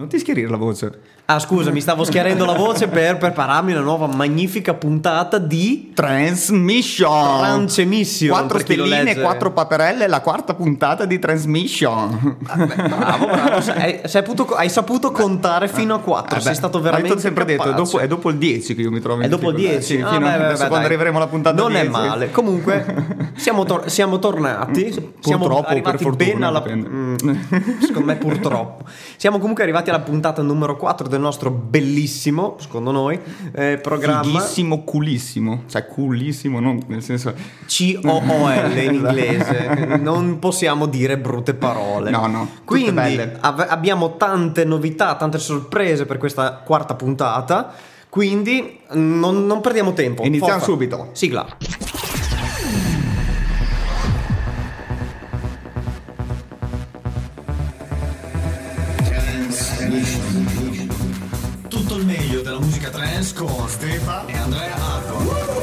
Non ti schierire la voce. Ah, scusa, mi stavo schiarendo la voce per prepararmi una nuova magnifica puntata di Transmission. Transmission. Quattro stelline, quattro paperelle, la quarta puntata di Transmission. Bravo, bravo. Hai, sei potuto- hai saputo contare fino a 4. Eh sei stato veramente. T'ho sempre detto, è capace. dopo, è dopo il 10 che io mi trovo in È dopo il difficoltà. 10. Sì, Ah, fino beh, beh, adesso beh, quando dai. arriveremo alla puntata Non 10. è male. Comunque, siamo, tor- siamo tornati. siamo Purtroppo o per arrivati fortuna, alla. Mm, secondo me, purtroppo. Siamo comunque arrivati alla puntata numero 4 del nostro bellissimo, secondo noi, eh, programma Fighissimo, culissimo. Cioè, culissimo, non nel senso... C-O-O-L in inglese. Non possiamo dire brutte parole. No, no, Quindi av- abbiamo tante novità, tante sorprese per questa quarta puntata. Quindi non, non perdiamo tempo. Iniziamo Forza. subito. Sigla. Musica trance con Stefano e Andrea Arco.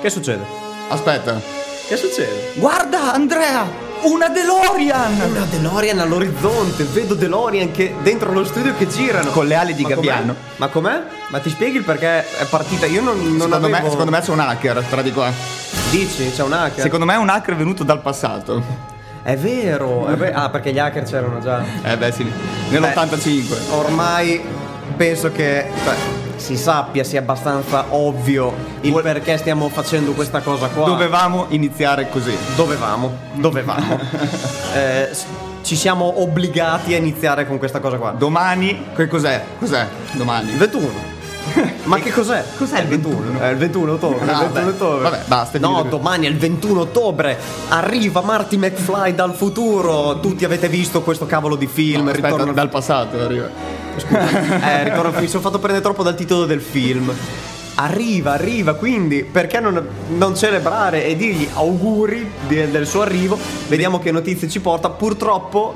Che succede? Aspetta. Che succede? Guarda, Andrea! Una DeLorean! Una DeLorean all'orizzonte, vedo DeLorean che dentro lo studio che girano. Con le ali di Ma com'è? gabbiano. Ma com'è? Ma ti spieghi il perché è partita? Io non, non Secondo, avevo... me, secondo me c'è un hacker, tra di qua. Dici, c'è un hacker? Secondo me è un hacker venuto dal passato. È vero, è ve- Ah, perché gli hacker c'erano già. Eh beh sì, nell'85. Ormai penso che cioè, si sappia, sia abbastanza ovvio il Vuol- perché stiamo facendo questa cosa qua. Dovevamo iniziare così. Dovevamo, dovevamo. Eh, ci siamo obbligati a iniziare con questa cosa qua. Domani, che cos'è? Cos'è? Domani. Il 21. Ma che cos'è? Cos'è il 21? È il 21 ottobre. Ah, il 21 vabbè. ottobre. Vabbè, basta, No, domani è il 21 ottobre. Arriva Marty McFly dal futuro. Tutti avete visto questo cavolo di film. No, aspetta, ritorno dal passato arriva. eh, ritorno, mi sono fatto prendere troppo dal titolo del film. Arriva, arriva, quindi perché non, non celebrare e dirgli auguri di- del suo arrivo? Vediamo che notizie ci porta. Purtroppo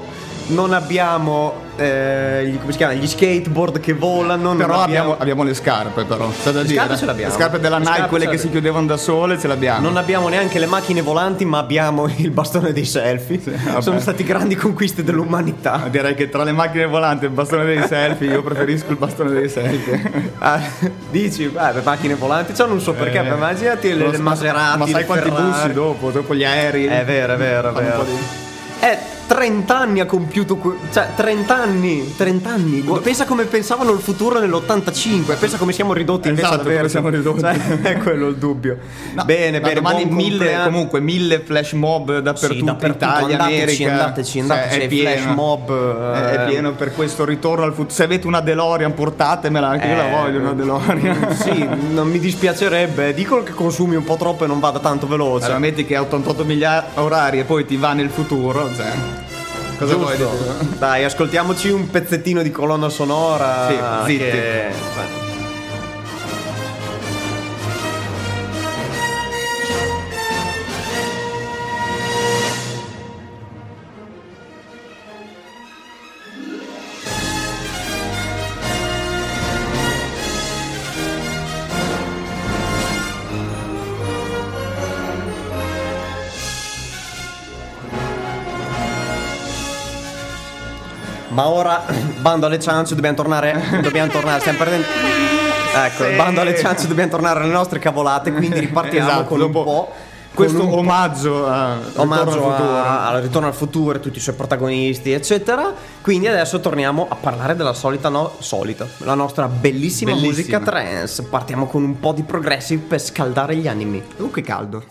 non abbiamo eh, gli, come si chiama? gli skateboard che volano. non Però abbiamo, abbiamo le scarpe però. C'è da Le dire. scarpe ce l'abbiamo. Le scarpe della Le Nike, scarpe quelle che si chiudevano da sole, ce l'abbiamo. Non abbiamo neanche le macchine volanti, ma abbiamo il bastone dei selfie. vabbè. Sono stati grandi conquiste dell'umanità. Ma Direi che tra le macchine volanti e il bastone dei selfie, io preferisco il bastone dei selfie. Ah, dici, beh, le macchine volanti c'hanno un suo perché, Eh, ma immaginati le, le so, Maserati. Ma sai quanti Ferrari. bussi dopo? Dopo gli aerei. È vero, è vero, è vero. po' di- Eh, 30 anni ha compiuto, que- cioè 30 anni, 30 anni. Gu- Pensa come pensavano il futuro nell'85, pensa come siamo ridotti invece Esatto, avere- come siamo ridotti. Cioè, è quello il dubbio. No, bene, bene, domani mille, comunque mille flash mob dappertutto, Sì, dappertutto, Italia, andateci, America. andateci, andateci Cioè, è pieno. flash mob, È- eh. È pieno per questo ritorno al futuro. Se avete una DeLorean, portatemela, anche io la Eh, voglio una DeLorean. Sì, non mi dispiacerebbe. Dicono che consumi un po' troppo e non vada tanto veloce. Allora metti che a 88 miglia orari e poi ti va nel futuro, cioè. Cosa vuoi dire? Dai, ascoltiamoci un pezzettino di colonna sonora. Sì, zitti. che- Ma ora, bando alle ciance, dobbiamo tornare. Dobbiamo tornare, stiamo perdendo. Ecco, Sì. bando alle ciance, dobbiamo tornare alle nostre cavolate. Quindi ripartiamo Esatto, con un po'. Questo omaggio a omaggio Ritorno al futuro. a- al ritorno al futuro, tutti i suoi protagonisti, eccetera. Quindi adesso torniamo a parlare della solita, no, solita, la nostra bellissima, Bellissima. musica trance. Partiamo con un po' di progressive per scaldare gli animi. Uh, che caldo.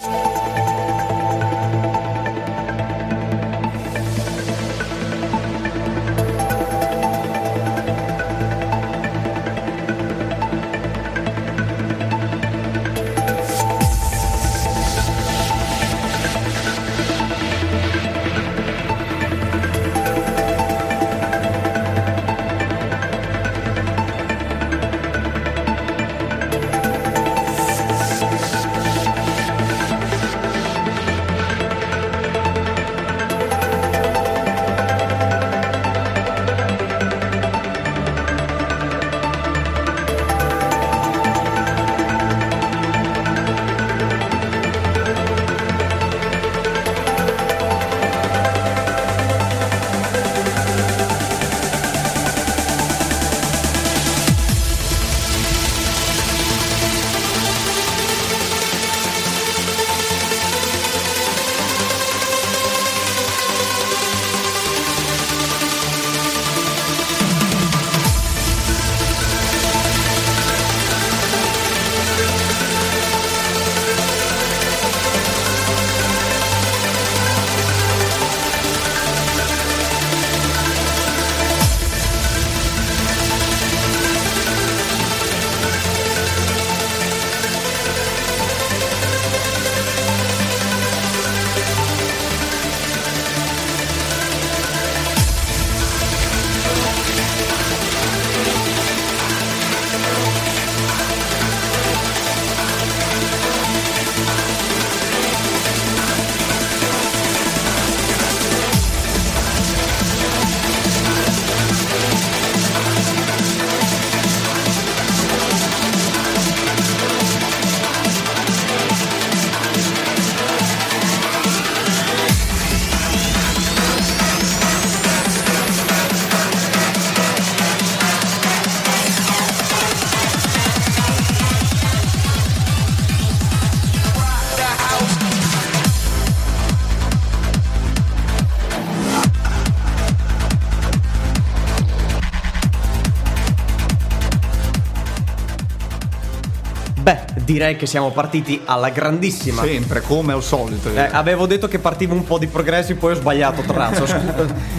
Direi che siamo partiti alla grandissima. Sempre, come al solito. Eh, avevo detto che partivo un po' di progressi, poi ho sbagliato scusa,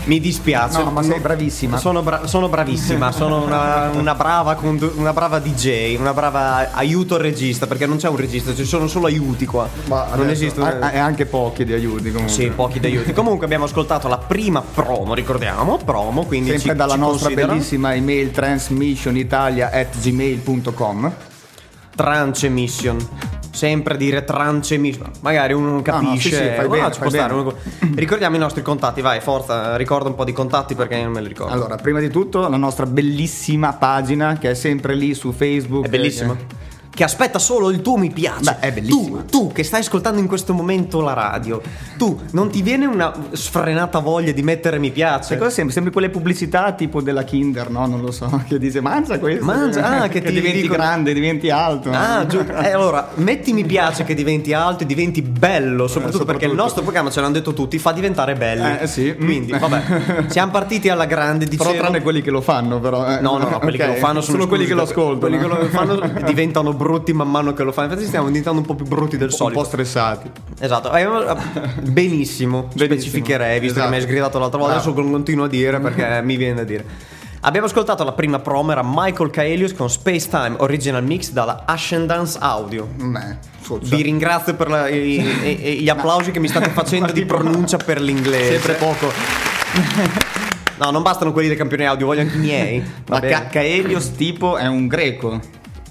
mi dispiace. No, ma sei bravissima. Sono, bra- sono bravissima, sono una, una brava condu- una brava DJ, una brava aiuto al regista, perché non c'è un regista, ci sono solo aiuti qua. non adesso- esistono. E anche pochi di aiuti comunque. Sì, pochi di aiuti. Comunque abbiamo ascoltato la prima promo, ricordiamo, promo, quindi Sempre ci- dalla ci nostra considera. bellissima email transmissionitalia.gmail.com Trance Mission. Sempre dire trance mission. Magari uno non capisce. no, sì, sì, fai Ah, bene, ci fai bene. uno- Ricordiamo i nostri contatti, vai, forza, ricorda un po' di contatti perché io non me li ricordo. Allora, prima di tutto la nostra bellissima pagina che è sempre lì su Facebook. È bellissima. Che aspetta solo il tuo mi piace. Beh, è bellissima. Tu, tu che stai ascoltando in questo momento la radio, tu non ti viene una sfrenata voglia di mettere mi piace? Sai cosa sempre? Sempre quelle pubblicità tipo della Kinder, no? Non lo so, che dice mangia questo. Mangia, ah, che ti diventi dicono- grande, diventi alto. Ah, giù. Eh, allora, metti mi piace che diventi alto e diventi bello, soprattutto, perché il soprattutto. nostro programma, ce l'hanno detto tutti, fa diventare belli. Eh, sì. Quindi, vabbè, siamo partiti alla grande, dicevo... Però tranne quelli che lo fanno, però. eh. No, no, no, quelli che Ok, lo fanno sono quelli che lo ascoltano. Quelli che lo fanno diventano brutti man mano che lo fanno. Infatti stiamo diventando un po' più brutti del un solito. po' stressati. Esatto, Eh, benissimo, specificherei, visto Esatto. che mi hai sgridato l'altra volta, Bravo. adesso continuo a dire perché mi viene da dire. Abbiamo ascoltato la prima promo, era Michael Caelius con Space Time Original Mix dalla Ascendance Audio. Beh, forza. Vi ringrazio per la- i- i- gli applausi che mi state facendo di pronuncia per l'inglese. Sempre poco. No, non bastano quelli dei campioni audio, voglio anche i miei. Ma bene. Ca- Caelios tipo è un greco.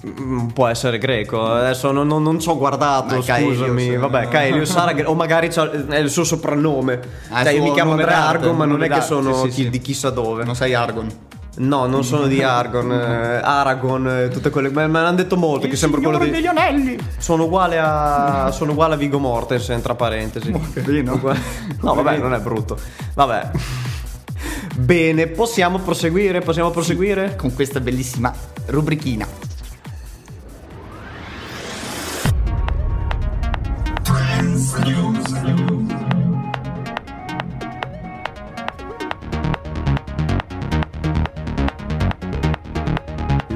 Mm, Può essere greco, adesso non, non- non ci ho guardato, Ma Caelius, scusami. eh, Vabbè. Caelius sarà gre- o magari è il suo soprannome. Ah, il Dai, io suo mi chiamo Andrea Argon, ma non è che sono sì, chi- sì. di chissà dove. Non sei Argon. No, non sono di Argon, eh, Aragon, eh, tutte quelle. Ma me l'hanno detto molto che sembra quello di. degli anelli. Sono uguale a. sono uguale a Vigo Mortensen, tra parentesi. carino. Uguale- No, vabbè, non è brutto. Vabbè. Bene, possiamo proseguire? Possiamo proseguire? Con questa bellissima rubrichina.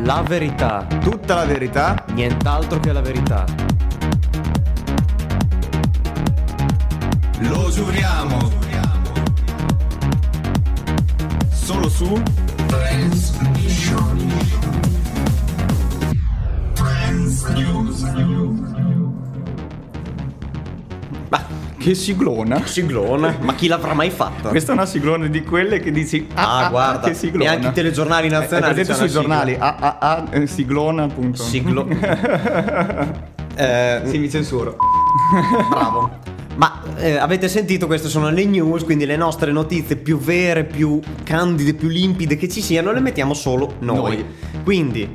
La verità. Tutta la verità. Nient'altro che la verità. Lo giuriamo. Solo su. Ma Che siglona. siglone, ma chi l'avrà mai fatta? Questa è una siglona di quelle che dici ah, Ah, ah, guarda, che siglona. neanche i telegiornali nazionali presente c'è una sui sigla. giornali ah ah ah eh, siglona appunto. Siglo. Eh, Sì, mi censuro. Bravo. Ma eh, avete sentito, queste sono le news, quindi le nostre notizie più vere, più candide, più limpide che ci siano, le mettiamo solo noi. Noi. Quindi,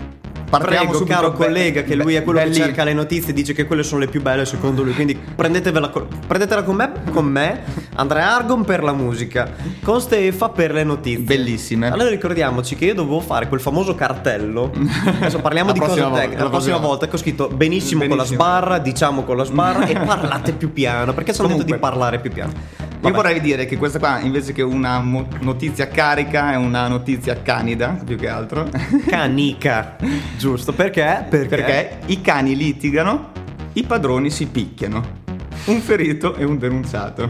Partiamo prego, caro be- collega, che lui è quello belli- che cerca le notizie dice che quelle sono le più belle secondo lui. Quindi prendetevela co- prendetela con me, con me, Andrea Argon per la musica, con Stefa per le notizie. Bellissime. Allora ricordiamoci che io dovevo fare quel famoso cartello. Adesso parliamo di cose tecniche. La prossima prossima volta che ho scritto benissimo, con la Benissimo. sbarra, diciamo con la sbarra e parlate più piano. Perché ci hanno detto di Comunque, parlare più piano. Io Vabbè. vorrei dire che questa qua invece che una mo- notizia carica è una notizia canida, più che altro. Canica. Giusto, perché? Perché? Perché i cani litigano, i padroni si picchiano. Un ferito e un denunciato.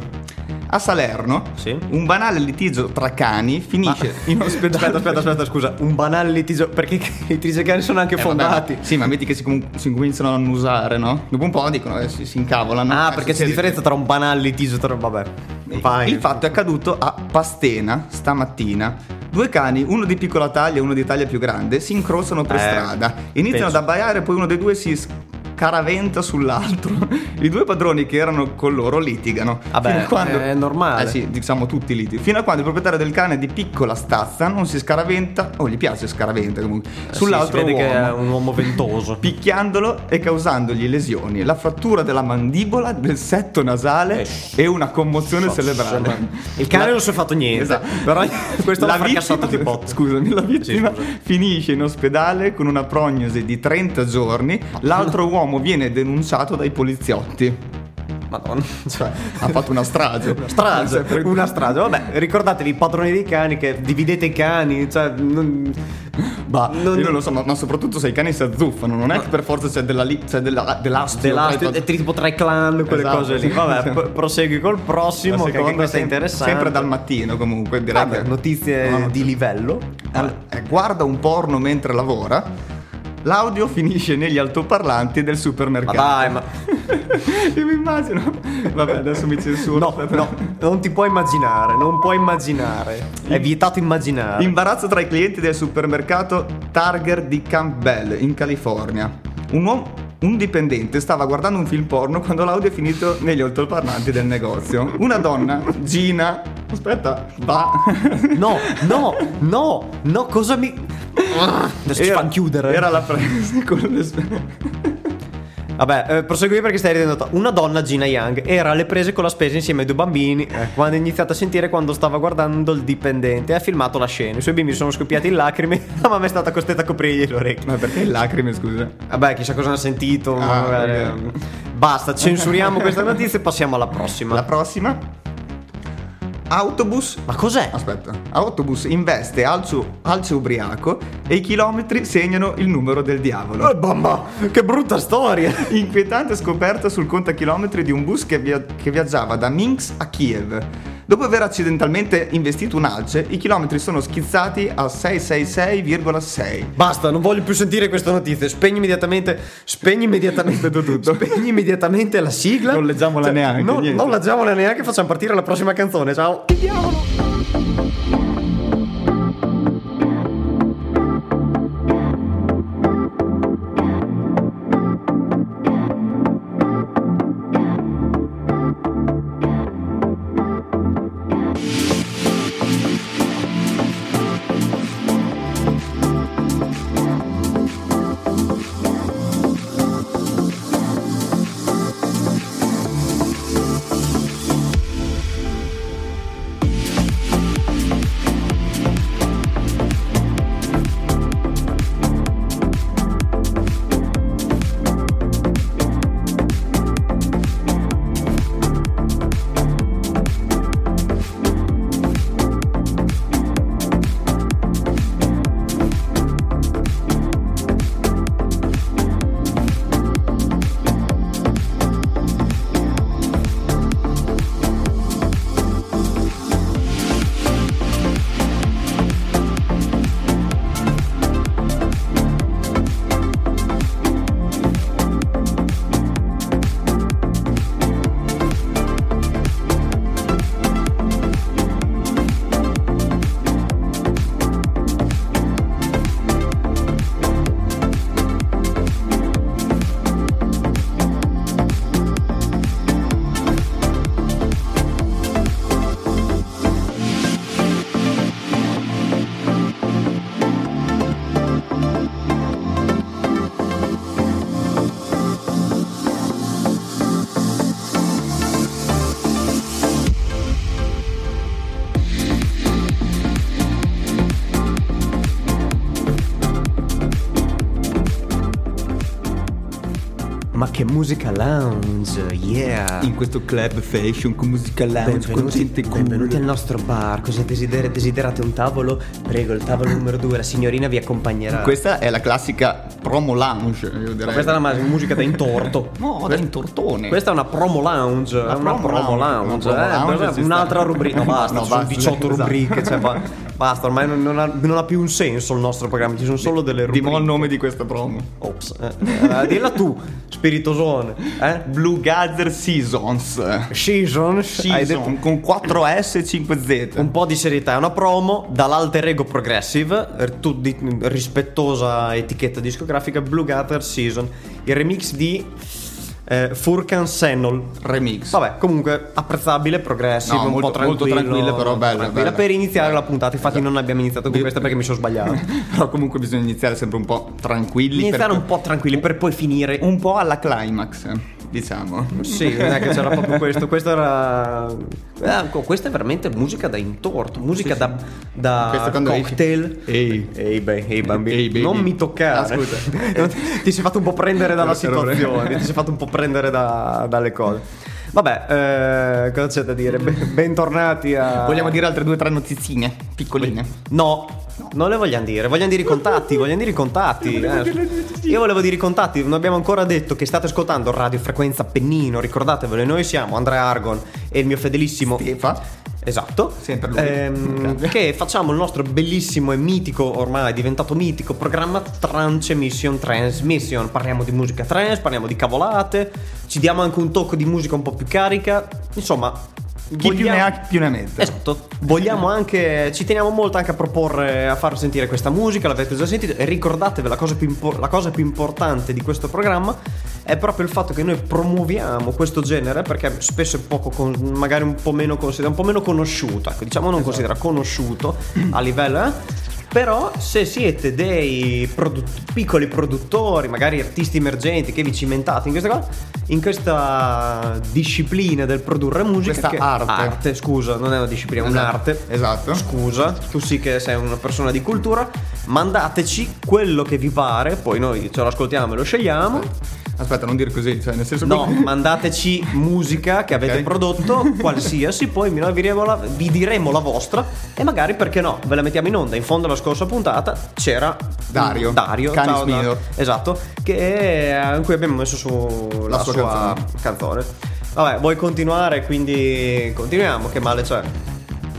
A Salerno, Sì. un banale litigio tra cani finisce in ospedale. Aspetta, aspetta, aspetta, scusa. Un banale litigio. Perché i litigio cani sono anche Eh, vabbè, fondati. Sì, ma metti che si, com- si cominciano a annusare, no? Dopo un po' dicono, eh, si, si incavolano. Ah, Eh, perché c'è succede. differenza tra un banale litigio tra. Vabbè. Vai. Il fatto è accaduto a Pastena stamattina. Due cani, uno di piccola taglia e uno di taglia più grande, si incrociano per Eh, strada. Iniziano penso. ad abbaiare, poi uno dei due si scaraventa sull'altro. I due padroni che erano con loro litigano. Vabbè, Fino a è normale. Eh sì, diciamo tutti litigano. Fino a quando il proprietario del cane di piccola stazza non si scaraventa, o gli piace scaraventa comunque, sull'altro Eh, si vede uomo. che è un uomo ventoso. Picchiandolo e causandogli lesioni, la frattura della mandibola, del setto nasale e una commozione cerebrale. Il cane non si è fatto niente. Esatto. Però questo di vittima, botto. scusami, la vittima Sì, scusa. finisce in ospedale con una prognosi di 30 giorni. L'altro uomo viene denunciato dai poliziotti. Madonna. Cioè, Ha fatto una strage. una strage, una strage. Vabbè, ricordatevi padroni dei cani che dividete i cani, cioè non- Bah, Non- io non lo so, ma, ma soprattutto se i cani si azzuffano, non è che per forza c'è, della li- c'è della, dell'astio. dell'astio, tra i- tipo tra i clan, quelle Esatto, cose lì. Vabbè, p- prosegui col prossimo, che anche questo è interessante. Sempre dal mattino comunque, direi Vabbè, che- notizie No, no, di livello. Allora, eh, guarda un porno mentre lavora. L'audio finisce negli altoparlanti del Ma supermercato. dai, ma Io mi immagino. Vabbè, adesso mi censuro. no, aspetta. no, non ti puoi immaginare, non puoi immaginare. È vietato immaginare. Imbarazzo tra i clienti del supermercato Target di Campbell in California. Un uomo. Un dipendente stava guardando un film porno quando l'audio è finito negli altoparlanti del negozio. Una donna, Gina. Aspetta, va. No, no, no, no, cosa mi. Adesso ci fanno chiudere. Era la presa con le Vabbè, eh, prosegui perché stai ridendo. Una donna, Gina Young, era alle prese con la spesa insieme ai due bambini. eh, quando ha iniziato a sentire quando stava guardando il dipendente, ha filmato la scena. I suoi bimbi sono scoppiati in lacrime. La mamma è stata costretta a coprirgli le orecchie. Ma perché lacrime, scusa? Vabbè, chissà cosa hanno sentito. Ah, magari, ok. ehm. Basta, censuriamo questa notizia e passiamo alla prossima. La prossima. Autobus. Ma cos'è? Aspetta. Autobus investe alzo, alzo ubriaco e i chilometri segnano il numero del diavolo. Eh, mamma, che brutta storia. Inquietante scoperta sul contachilometri di un bus che, via- che viaggiava da Minsk a Kiev. Dopo aver accidentalmente investito un alce, i chilometri sono schizzati a 666,6. Basta, non voglio più sentire queste notizie. Spegni immediatamente. Spegni immediatamente tutto. Spegni immediatamente la sigla. Non leggiamola neanche, no- niente. non leggiamola neanche. Facciamo partire la prossima canzone. Ciao. Che diavolo. Musica lounge, yeah. In questo club fashion con musica lounge, con Benvenuti, gente cool. benvenuti al nostro bar. Cosa desider- desiderate un tavolo? Prego, il tavolo numero due, la signorina vi accompagnerà. Questa è la classica promo lounge, io direi. Ma questa è ma- musica da intorto. No, da intortone. Questa è una promo lounge, è una promo promo lounge, lounge, una promo eh, lounge è ci un'altra rubrica. No, basta, No, sono basta, 18 esatto. rubriche, cioè, basta, ormai non, non ha, non ha più un senso il nostro programma, ci sono solo delle rubriche. Dimo il nome di questa promo. Ops, eh, eh, dilla tu, spiritosone, eh? Blue Gather Seasons. Season, Season con 4S e 5Z. un po' di serietà, è una promo dall'alter ego progressive, eh, tu- di- rispettosa etichetta discografica, Blue Gather Season, il remix di eh, Furkan Senol. Remix. Vabbè, comunque apprezzabile, progressive, No, un molto- po' tranquillo. molto tranquille, però belle, tranquilla belle. per iniziare la puntata. Infatti, non abbiamo iniziato con questa perché mi sono sbagliato. Però comunque bisogna iniziare sempre un po' tranquilli. Iniziare per- un po' tranquilli per poi finire. un po' alla climax, diciamo. Sì, non è che c'era proprio questo. Questo era. eh, questa è veramente musica da intorto. Musica da, da quando cocktail. Ehi. Ehi, beh, ehi, bambini. Ehi, non mi toccare. Ah, scusa. ti sei fatto un po' prendere dalla situazione. ti sei fatto un po' prendere da- dalle cose. Vabbè, eh, cosa c'è da dire? Ben- bentornati a. Vogliamo dire altre due o tre notizzine piccoline. No, non le vogliamo dire, vogliamo dire i contatti, vogliamo dire i contatti. eh. Io volevo dire i contatti, non abbiamo ancora detto che state ascoltando Radio Frequenza Pennino, ricordatevelo, noi siamo Andrea Argon e il mio fedelissimo Stefa. Esatto. Sempre lui. Ehm, che facciamo il nostro bellissimo e mitico, ormai diventato mitico, programma Trance Mission Transmission. Parliamo di musica trance, parliamo di cavolate, ci diamo anche un tocco di musica un po' più carica. Insomma, Chi più vogliamo- ne ha, più ne mette. Esatto, vogliamo anche, ci teniamo molto anche a proporre, a far sentire questa musica, l'avete già sentito e ricordatevi la cosa più, impo- la cosa più importante di questo programma è proprio il fatto che noi promuoviamo questo genere perché spesso è poco, con- magari un po' meno considerato, un po' meno conosciuto, ecco, diciamo non considera conosciuto a livello... eh. Però se siete dei produ- piccoli produttori, magari artisti emergenti che vi cimentate in questa cosa, in questa disciplina del produrre musica, Questa che- arte. scusa, non è una disciplina, è Esatto. un'arte. Esatto. Scusa, tu sì che sei una persona di cultura, mandateci quello che vi pare, poi noi ce lo ascoltiamo e lo scegliamo. Aspetta, non dire così, cioè nel senso No, mandateci musica che avete Ok. prodotto, qualsiasi, poi vi diremo, la, vi diremo la vostra e magari perché no, ve la mettiamo in onda. In fondo alla scorsa puntata c'era Dario. Dario, Canis ciao, Da- Minor. esatto, che in cui abbiamo messo su la, sua sua, canzone. Vabbè, vuoi continuare? Quindi continuiamo, che male c'è.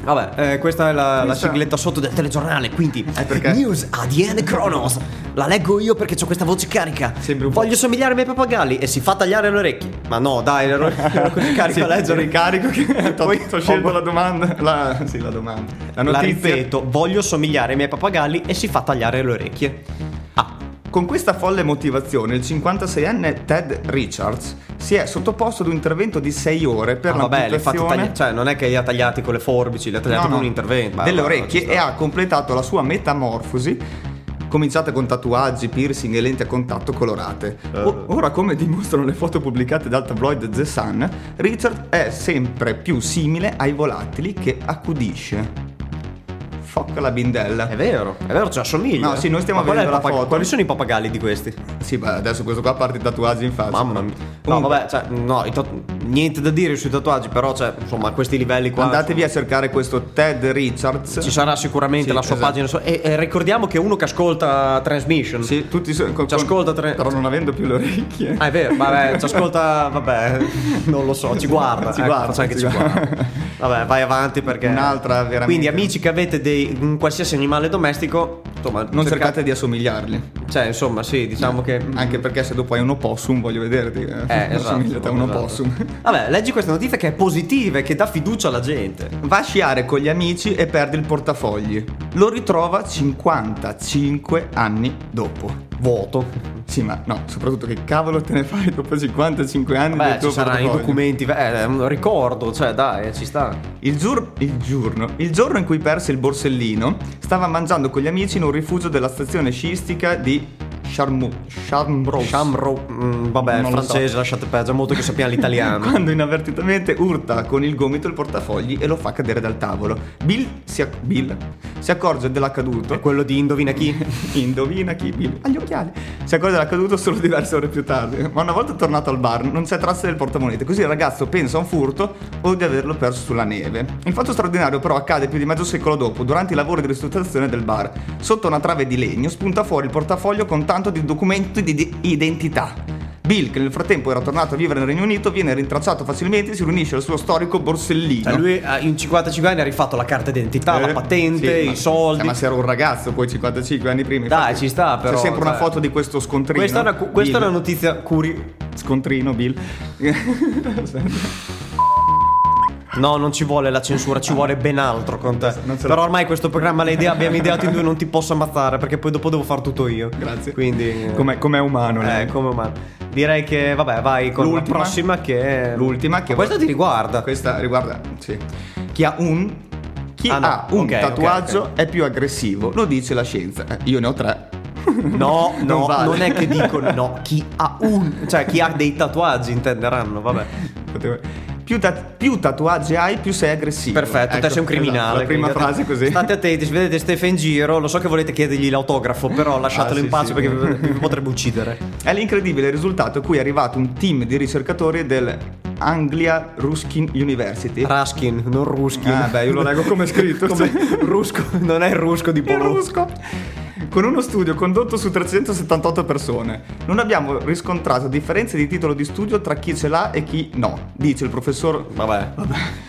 Vabbè, eh, questa è la, la Questa- sigletta sotto del telegiornale, quindi perché- News ADN Kronos. La leggo io perché ho questa voce carica. Sembri un po'- Voglio somigliare ai miei pappagalli e si fa tagliare le orecchie. Ma no, dai, ero, ero così carico a leggere. ricarico che Poi ho scelto la domanda. La, sì, la domanda. La La notizia. ripeto, voglio somigliare ai miei pappagalli e si fa tagliare le orecchie. Ah, Con questa folle motivazione, il 56enne Ted Richards si è sottoposto ad un intervento di 6 ore per ah, vabbè, le. Cioè, non è che li ha tagliati con le forbici, li ha tagliati No, con no, un intervento. Delle vabbè, orecchie ci e ha completato la sua metamorfosi cominciata con tatuaggi, piercing e lenti a contatto colorate. Eh. O- ora, come dimostrano le foto pubblicate dal tabloid The Sun, Richard è sempre più simile ai volatili che accudisce. Focca la bindella. È vero, è vero, ci assomiglia. No, sì, noi stiamo Ma vedendo la papag- foto. Quali sono i pappagalli di questi? Sì, beh, adesso questo qua parte i tatuaggi in faccia. Mamma mia. No, vabbè, cioè, no, i tatu- niente da dire sui tatuaggi, però, cioè, insomma, a questi livelli qua. Andatevi a cercare questo Ted Richards. Ci sarà sicuramente Sì, la sua esatto. pagina. E, e ricordiamo che uno che ascolta Transmission. Sì, tutti so- con- Ci ascolta tre- Però non avendo più le orecchie. Ah, è vero, vabbè, ci ascolta, vabbè, non lo so, ci guarda. Ci ecco, guarda, che ci ci guarda. guarda. Vabbè, vai avanti perché. Un'altra veramente. Quindi, amici che avete dei, un qualsiasi animale domestico, insomma, Non cercate- cercate di assomigliarli. Cioè, insomma, sì, diciamo che. Anche perché se dopo hai un opossum, voglio vederti. Eh, esatto. Assomigliate a un esatto. opossum. Vabbè, leggi questa notizia che è positiva e che dà fiducia alla gente. Va a sciare con gli amici e perde il portafogli. Lo ritrova 55 anni dopo. Voto. Sì, ma no, soprattutto che cavolo te ne fai dopo 55 anni Beh, ci saranno i documenti, eh, è un ricordo, cioè, dai, ci sta. Il, giur- il giorno, il giorno in cui perse il borsellino, stava mangiando con gli amici in un rifugio della stazione sciistica di Charmou- Charmrose. Shamro, mm, vabbè, Non francese, so. lasciate perdere, molto che sappiamo l'italiano. Quando inavvertitamente urta con il gomito il portafogli e lo fa cadere dal tavolo. Bill si, ac- Bill si accorge dell'accaduto. È quello di indovina chi? Indovina chi Bill ha gli occhiali. Si accorge dell'accaduto solo diverse ore più tardi. Ma una volta tornato al bar non c'è traccia del portamonete. Così il ragazzo pensa a un furto o di averlo perso sulla neve. Il fatto straordinario però accade più di mezzo secolo dopo, durante i lavori di ristrutturazione del bar. Sotto una trave di legno spunta fuori il portafoglio con tanto di documenti di identità. Bill, che nel frattempo era tornato a vivere nel Regno Unito, viene rintracciato facilmente e si riunisce al suo storico borsellino. Cioè, lui eh, in 55 anni ha rifatto la carta d'identità, la Eh, patente, sì, ma- i soldi. eh, ma se era un ragazzo poi 55 anni prima. Dai, infatti, ci sta, però, C'è sempre una cioè- foto di questo scontrino. Questa è una, questa è una notizia curiosa. Scontrino, Bill. No, non ci vuole la censura, ci vuole ben altro con te. Non Però ormai questo programma l'idea abbiamo ideato in due, non ti posso ammazzare perché poi dopo devo far tutto io. Grazie. Quindi. Com'è, com'è umano. Eh, lei. come umano. Direi che, vabbè, vai con L'ultima? la prossima che è. L'ultima che Questa ti riguarda. Questa riguarda, sì. Chi ha un chi Ah, no. ha un Ok, ok, tatuaggio ok. è più aggressivo, lo dice la scienza. Eh, io ne ho tre. No, no, non, vale. è che dicono no, chi ha un, cioè chi ha dei tatuaggi intenderanno, vabbè. Più, ta- più tatuaggi hai, più sei aggressivo. Perfetto, te Ecco, sei un criminale. esatto, la prima frase è così. State attenti, se vedete Stefa in giro, lo so che volete chiedergli l'autografo, però lasciatelo Ah, in sì, pace sì. perché vi, potrebbe uccidere. È l'incredibile risultato a cui è arrivato un team di ricercatori del Anglia Ruskin University. Raskin, non Ruskin. Ah, beh, io lo leggo come è scritto. Come Rusco, non è il Rusco di Il Polo. rusco. Con uno studio condotto su 378 persone, non abbiamo riscontrato differenze di titolo di studio tra chi ce l'ha e chi no, dice il professor Vabbè.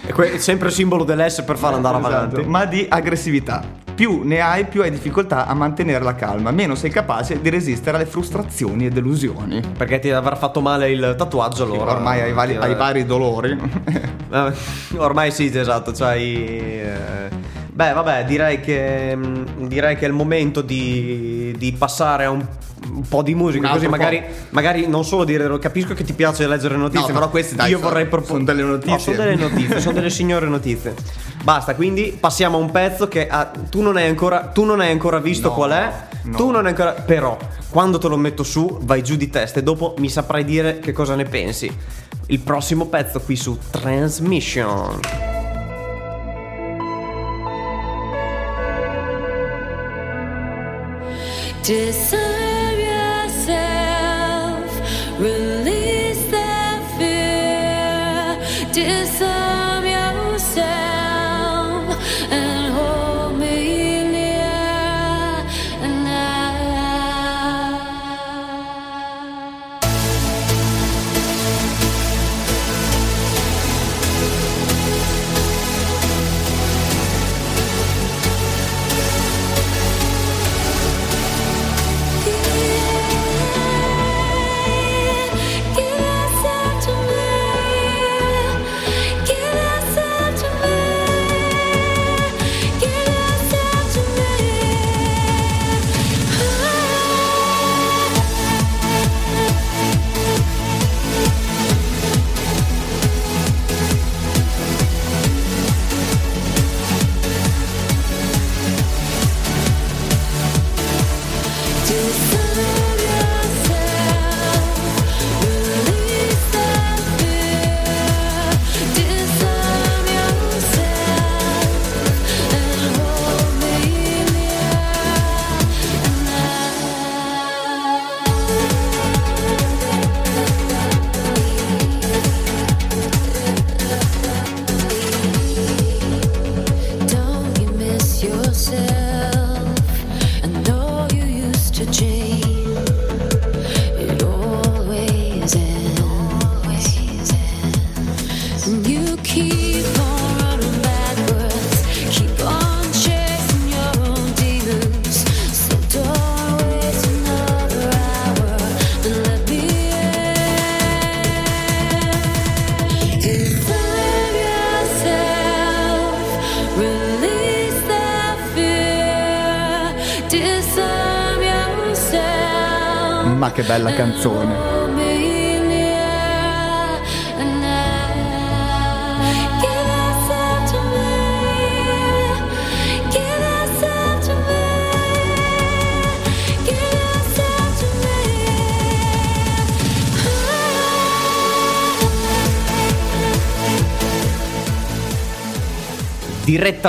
È que- sempre simbolo dell'S per far andare Esatto, avanti. ma di aggressività. Più ne hai, più hai difficoltà a mantenere la calma, meno sei capace di resistere alle frustrazioni e delusioni. Perché ti avrà fatto male il tatuaggio allora. Ormai hai vari, hai vari dolori. Vabbè, Ormai sì, esatto, c'hai... eh, Beh, vabbè, direi che, mm, direi che è il momento di, di passare a un, un po' di musica, così magari, magari non solo dire, capisco che ti piace leggere notizie, No, però queste, dai, io sono- vorrei proporre... sono delle notizie. sono delle notizie, sono delle signore notizie. Basta, quindi passiamo a un pezzo che ah, tu, non hai ancora, tu non hai ancora visto No, qual è, no. tu non hai ancora... Però, quando te lo metto su, vai giù di testa e dopo mi saprai dire che cosa ne pensi. Il prossimo pezzo qui su Transmission. Disarm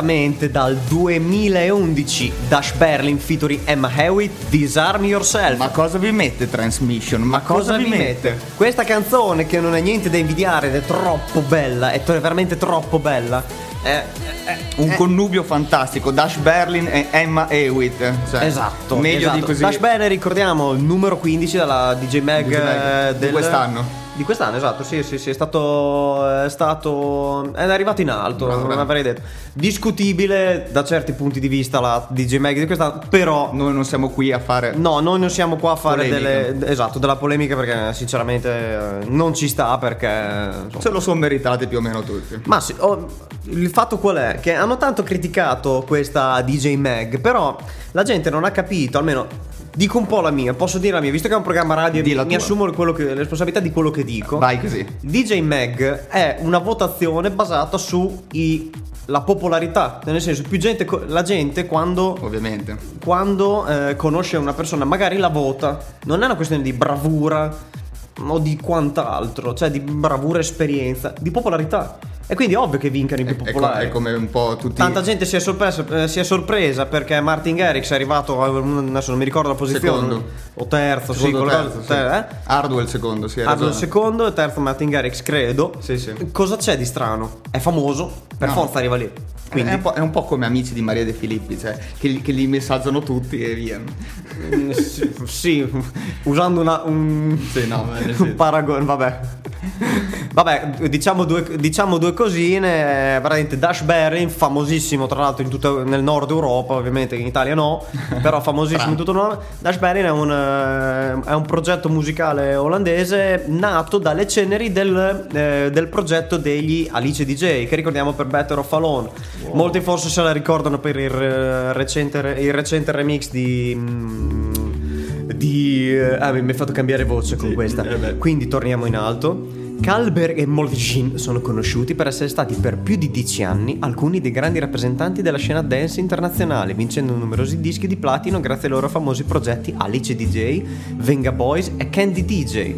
Direttamente dal 2011 Dash Berlin featuring Emma Hewitt Disarm Yourself. Ma cosa vi mette Transmission? Ma cosa, vi mette? Questa canzone che non è niente da invidiare ed è troppo bella, è veramente troppo bella. È, è- Un è- connubio fantastico, Dash Berlin e Emma Hewitt. Cioè, Esatto, Meglio esatto. di così. Dash Berlin ricordiamo il numero 15 della DJ Mag, DJ Mag, eh, di del- quest'anno. Di quest'anno, esatto, sì, sì, sì, è stato, è stato, è arrivato in alto, Bravo, bravo. avrei detto. Discutibile da certi punti di vista la DJ Mag di quest'anno, però Noi non siamo qui a fare. No, noi non siamo qua a fare delle. Esatto, della polemica perché sinceramente non ci sta perché. insomma. Se lo sono meritate più o meno tutti. Ma sì, oh, il fatto qual è? Che hanno tanto criticato questa DJ Mag, però la gente non ha capito, almeno dico un po' la mia, posso dire la mia, visto che è un programma radio mi tua. assumo che- la responsabilità di quello che dico. Vai così. DJ Mag è una votazione basata su i- la popolarità, nel senso più gente, la gente quando Ovviamente. quando eh, conosce una persona, magari la vota, non è una questione di bravura o di quant'altro, cioè di bravura, esperienza, di popolarità. E quindi è ovvio che vincano i più popolari. è come un po' tutti Tanta gente si è, sorpresa, eh, si è sorpresa perché Martin Garrix è arrivato, a adesso non mi ricordo la posizione, Secondo. o terzo, sì, secondo qualcosa- terzo, sì. ter- eh? Hardwell secondo, sì, ragione. secondo e terzo Martin Garrix, credo. Sì, sì. Cosa c'è di strano? È famoso, per No. forza arriva lì. Quindi È, un po', è un po' come amici di Maria De Filippi, cioè, che, li- che li messaggiano tutti e via. Mm, sì, sì, usando una, un, Sì, no, un senso- paragone, vabbè. Vabbè, diciamo due, diciamo due cosine. eh, Veramente Dash Berry, famosissimo tra l'altro in tutto, nel nord Europa, ovviamente in Italia no, però famosissimo in tutto il nord. Dash Berry è un, eh, è un progetto musicale olandese nato dalle ceneri del, eh, del progetto degli Alice DJ, che ricordiamo per Better of Alone. Molti forse se la ricordano per il, eh, recente, il recente remix di... mm, di eh, ah, mi hai fatto cambiare voce con questa. eh. Quindi torniamo in alto. Kalberg e Molvin sono conosciuti per essere stati per più di dieci anni alcuni dei grandi rappresentanti della scena dance internazionale, vincendo numerosi dischi di platino grazie ai loro famosi progetti Alice DJ, Venga Boys e Candy DJ.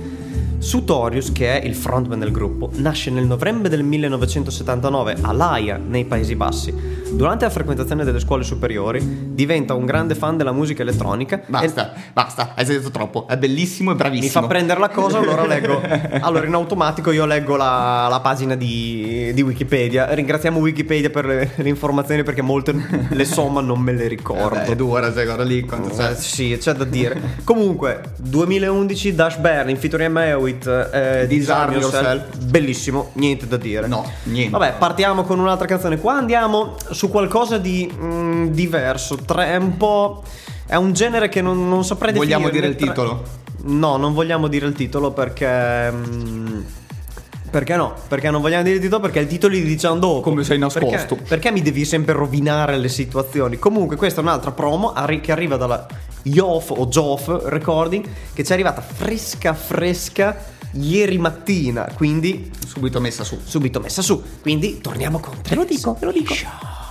Sutorius, che è il frontman del gruppo, nasce nel novembre del 1979 a L'Aia, nei Paesi Bassi. Durante la frequentazione delle scuole superiori diventa un grande fan della musica elettronica e Basta, basta, hai detto troppo. È bellissimo e bravissimo. mi fa prendere la cosa, allora leggo. Allora, in automatico io leggo la, la pagina di, di Wikipedia. Ringraziamo Wikipedia per le, le informazioni perché molte le somma non me le ricordo. Vabbè, è dura, cioè, guarda lì quanto c'è. Eh, sì, c'è da dire. Comunque, 2011 Dash Berlin featuring Mewit eh, Disarm. Yourself. Bellissimo, niente da dire. No, niente. Vabbè, partiamo con un'altra canzone. Qua andiamo su qualcosa di mm, diverso. Tre- è un po'. È un genere che non, non saprei Vogliamo definire. dire il titolo? No, non vogliamo dire il titolo perché. mm, perché no? Perché non vogliamo dire il titolo? Perché il titolo li diciamo dopo. Come sei nascosto. Perché, perché mi devi sempre rovinare le situazioni? Comunque, questa è un'altra promo arri- che arriva dalla Yoff o Joff Recording, che ci è arrivata fresca fresca ieri mattina. Quindi Subito messa su. subito messa su. Quindi torniamo con te lo dico, te lo dico. E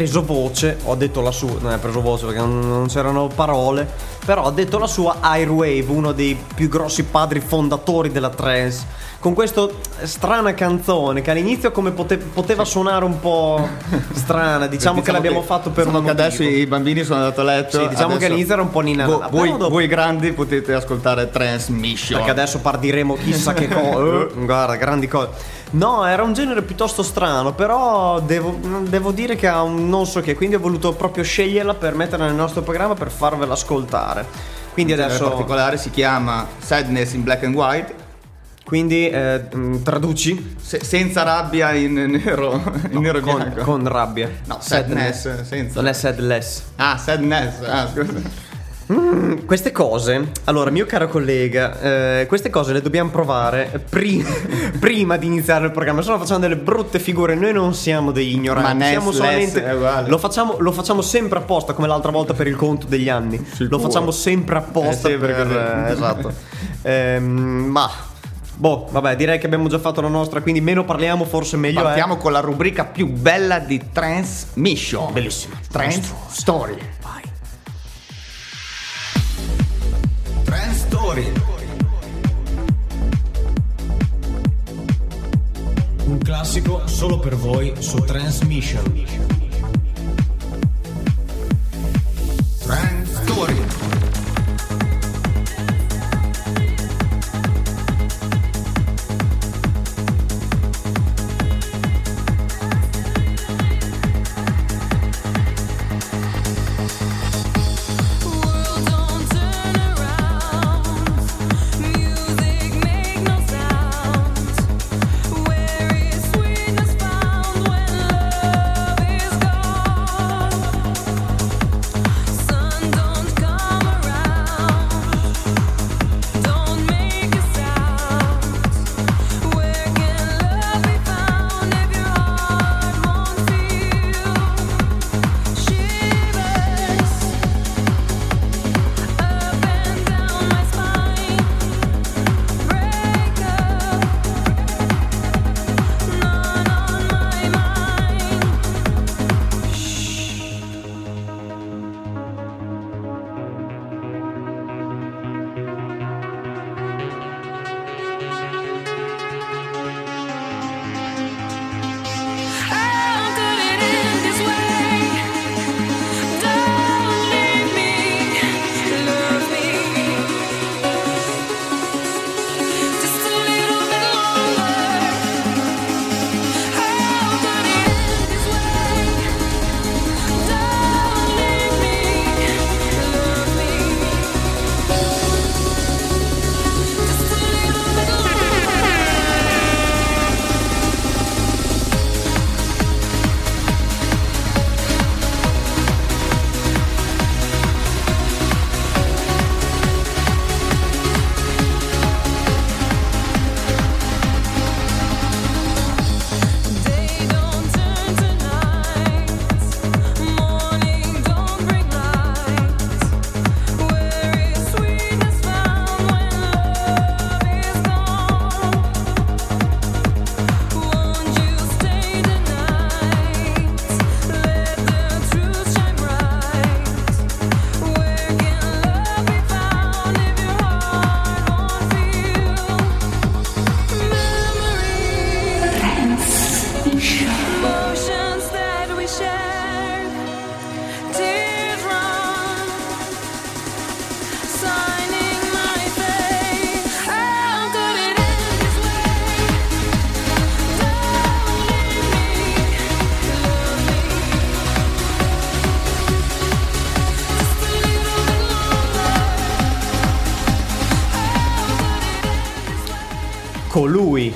preso voce, ho detto la sua, non ha preso voce perché non, non c'erano parole. però ha detto la sua Airwave, uno dei più grossi padri fondatori della trance. Con questa strana canzone che all'inizio come pote- poteva suonare un po' strana, diciamo, che l'abbiamo fatto per diciamo un che motivo. adesso i bambini sono andati a letto. Sì, diciamo che all'inizio era un po' nina vo- voi, voi grandi potete ascoltare Transmission. Perché adesso partiremo chissà che cosa. Guarda, grandi cose. No, era un genere piuttosto strano, però devo, devo dire che ha un non so che, quindi ho voluto proprio sceglierla per metterla nel nostro programma per farvela ascoltare. Quindi In adesso. particolare si chiama Sadness in Black and White, Quindi eh, mh, traduci se- senza rabbia in nero, in nero e con, bianco. con rabbia. No, sadness, senza. Non è sadless. Ah, sadness, ah, scusa. Mm, queste cose, allora mio caro collega, eh, queste cose le dobbiamo provare pri- prima di iniziare il programma, se no facciamo delle brutte figure, noi non siamo degli ignoranti, Ma Ness, siamo solamente... Lo facciamo, lo facciamo sempre apposta, come l'altra volta per il conto degli anni, lo Sicuro. facciamo sempre apposta Eh sì, per... perché- eh, esatto. Ehm, ma... Boh, vabbè, direi che abbiamo già fatto la nostra, quindi meno parliamo, forse meglio Partiamo è. con la rubrica più bella di Transmission. Bellissima. Trans Story. Trend Story. Un classico solo per voi su Transmission. Trend Story. Colui.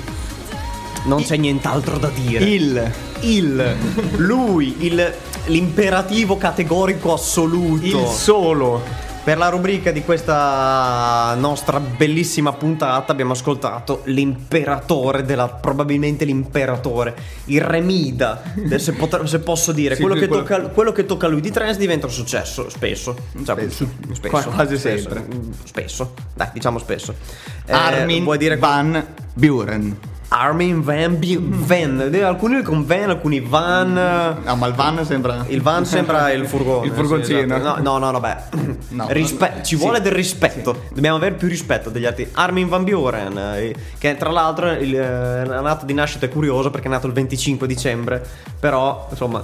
Non c'è nient'altro da dire. Il Il, lui, il, l'imperativo categorico assoluto. il solo. Per la rubrica di questa nostra bellissima puntata abbiamo ascoltato l'imperatore della probabilmente l'imperatore, il remida, del- se, poter- se posso dire, Sì, quello, che quello- tocca, quello che tocca a lui di trance diventa un successo, spesso, Cioè, Spesso. spesso, Qua- quasi spesso, sempre. spesso, dai diciamo spesso. Eh, Armin vuoi dire Van Buren. Armin Van, B- van. Alcuni con van, alcuni van. Ah, ma il van sembra. Il van sembra il furgone. Il furgoncino. sì, esatto. No, no, no, vabbè. No. Rispe- ci Sì. vuole del rispetto. Dobbiamo avere più rispetto degli altri. Armin Van Buren, eh, che tra l'altro il, eh, la data di nascita è curioso perché è nato il 25 dicembre. Però, insomma,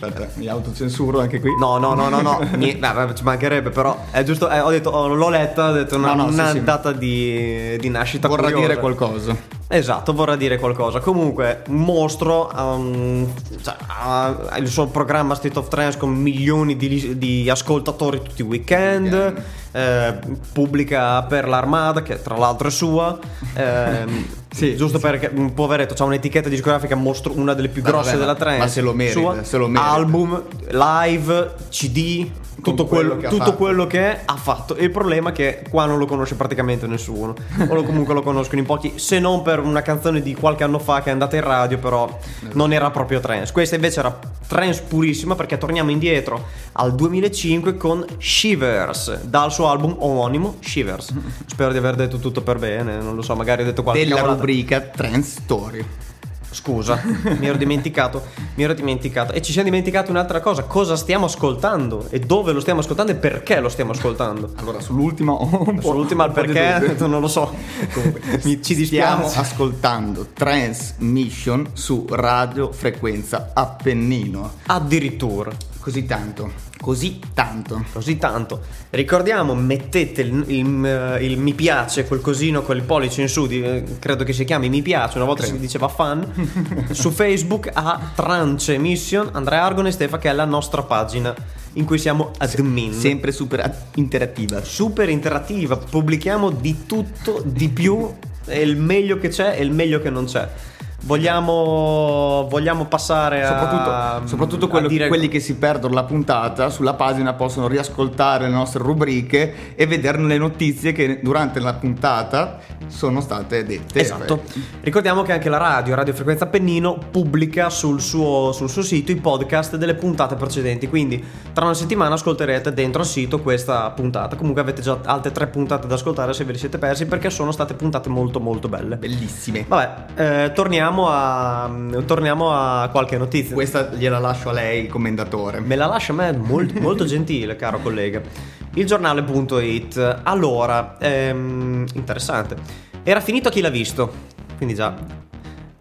Aspetta, mi autocensuro anche qui. no, no, no, no, no. Beh, vabbè, ci mancherebbe, però è giusto. eh, ho detto, oh, l'ho letta, ho detto una, No, no, sì, una sì. data di, di nascita Vorrà curiosa. dire qualcosa. Esatto, vorrà dire qualcosa. Comunque, un mostro um, cioè, ha il suo programma State of Trance con milioni di, di ascoltatori tutti i weekend. Weekend. eh, pubblica per l'Armada, che tra l'altro è sua. ehm, Sì, giusto perché un poveretto ha un'etichetta discografica mostro, una delle più grosse vabbè, della trance. ma se lo merita, sua. se lo merita. Album, live, CD. Tutto, quello quello, che tutto quello che è, ha fatto. Il problema è che qua non lo conosce praticamente nessuno. o comunque lo conoscono in pochi, se non per una canzone di qualche anno fa che è andata in radio, però non era proprio trance. Questa invece era trance purissima perché torniamo indietro al 2005 con Shivers, dal suo album omonimo Shivers. Spero di aver detto tutto per bene, non lo so, magari ho detto qualche Della cavolata. rubrica Trance Story. Scusa, mi ero dimenticato, mi ero dimenticato. E ci siamo dimenticati un'altra cosa, cosa stiamo ascoltando e dove lo stiamo ascoltando e perché lo stiamo ascoltando. Allora, sull'ultima ho un po'. Sull'ultima il un perché non lo so. Mi- ci Stiamo dispiace. ascoltando Transmission su radio frequenza Appennino. Addirittura. Così tanto, così tanto. Così tanto. Ricordiamo, mettete il, il- il mi piace, quel cosino, quel pollice in su, di- eh, credo che si chiami mi piace, una volta si diceva fan, su Facebook a Trance Emission, Andrea Argon e Stefa che è la nostra pagina in cui siamo admin. Sempre super interattiva. super interattiva, pubblichiamo di tutto, di più, e il meglio che c'è e il meglio che non c'è. Vogliamo, vogliamo passare a. Soprattutto, soprattutto quello- a dire- quelli che si perdono la puntata sulla pagina possono riascoltare le nostre rubriche e vedere le notizie che durante la puntata sono state dette. Esatto. Ricordiamo che anche la radio, Radio Frequenza Appennino, pubblica sul suo, sul suo sito i podcast delle puntate precedenti. Quindi tra una settimana ascolterete dentro al sito questa puntata. Comunque avete già altre tre puntate da ascoltare se ve le siete persi perché sono state puntate molto molto belle. Bellissime. Vabbè, eh, torniamo, a, torniamo a qualche notizia. Questa gliela lascio a lei, commendatore. Me la lascia a me molto, molto gentile, caro collega. Il giornale.it. Allora, ehm, interessante. Era finito a chi l'ha visto. Quindi già.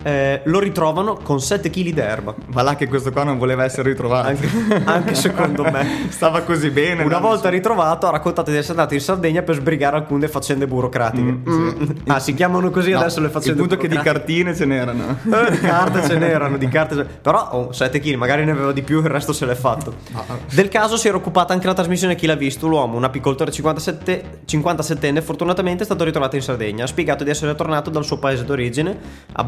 Eh, lo ritrovano con 7 kg d'erba. Va là che questo qua non voleva essere ritrovato. Anche, anche secondo me. Stava così bene. Una volta ritrovato ha raccontato di essere andato in Sardegna per sbrigare alcune faccende burocratiche. Mm, sì. Mm. Ah, si chiamano così No, adesso le Il faccende punto è che di burocratiche. cartine ce n'erano. Eh, di carte ce n'erano, di carte ce- Però oh, 7 kg, magari ne aveva di più, il resto se l'è fatto. Ah, Del caso si era occupata anche la trasmissione Chi l'ha visto, l'uomo, un apicoltore 57, 57enne, fortunatamente è stato ritrovato in Sardegna. Ha spiegato di essere tornato dal suo paese d'origine, a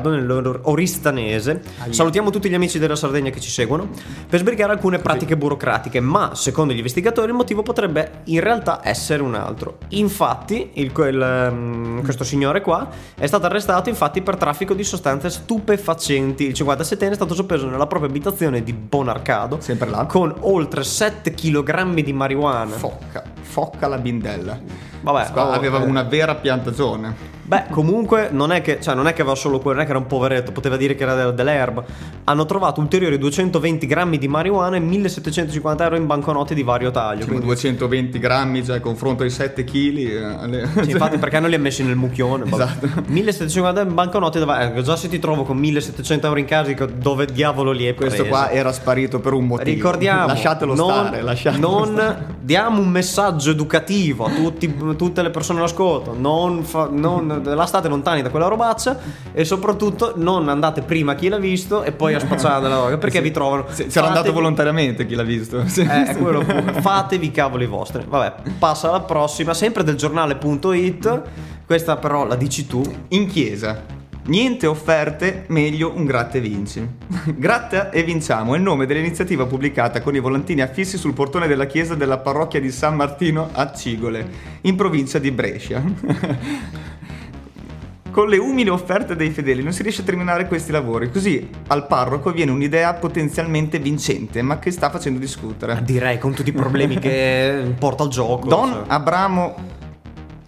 Bonarcado, nell'Oristanese. Salutiamo tutti gli amici della Sardegna che ci seguono, per sbrigare alcune pratiche burocratiche, ma secondo gli investigatori il motivo potrebbe in realtà essere un altro. Infatti, il- quel, ehm, questo signore qua è stato arrestato infatti per traffico di sostanze stupefacenti. Il 57enne è stato soppeso nella propria abitazione di Bonarcado Sempre là. con oltre 7 kg di marijuana. Focca. Focca la bindella. Vabbè, oh, aveva eh. una vera piantagione. Beh, comunque non è che, cioè, non è che aveva solo quello, non è che era un poveretto, poteva dire che era de- dell'erba. Hanno trovato ulteriori 220 grammi di marijuana e 1750 euro in banconote di vario taglio. Cioè, quindi- 220 grammi già a confronto ai 7 kg. Sì, infatti, perché non li ha messi nel mucchione? Esatto. 1750 in banconote, dove, eh, già se ti trovo con 1700 euro in casa, dico, dove diavolo li hai Questo presi? qua era sparito per un motivo. Ricordiamo, Lasciatelo non, stare. Lasciatelo non stare. diamo un messaggio educativo a tutti- tutte le persone all'ascolto. Non, fa- non lastate lontani da quella robaccia e soprattutto non andate prima a chi l'ha visto e poi a spacciare la droga perché vi trovano. Se- C'era andato Fatevi- volontariamente chi l'ha visto. Sì. Eh, quello pure. Fatevi i cavoli vostri. Vabbè, passa alla prossima, sempre del giornale.it. Questa però la dici tu. In chiesa. Niente offerte, meglio un gratta e vinci. gratta e vinciamo è il nome dell'iniziativa pubblicata con i volantini affissi sul portone della chiesa della parrocchia di San Martino a Cigole, in provincia di Brescia. Con le umili offerte dei fedeli non si riesce a terminare questi lavori, così al parroco viene un'idea potenzialmente vincente, ma che sta facendo discutere. Direi con tutti i problemi che porta al gioco. Don cioè. Abramo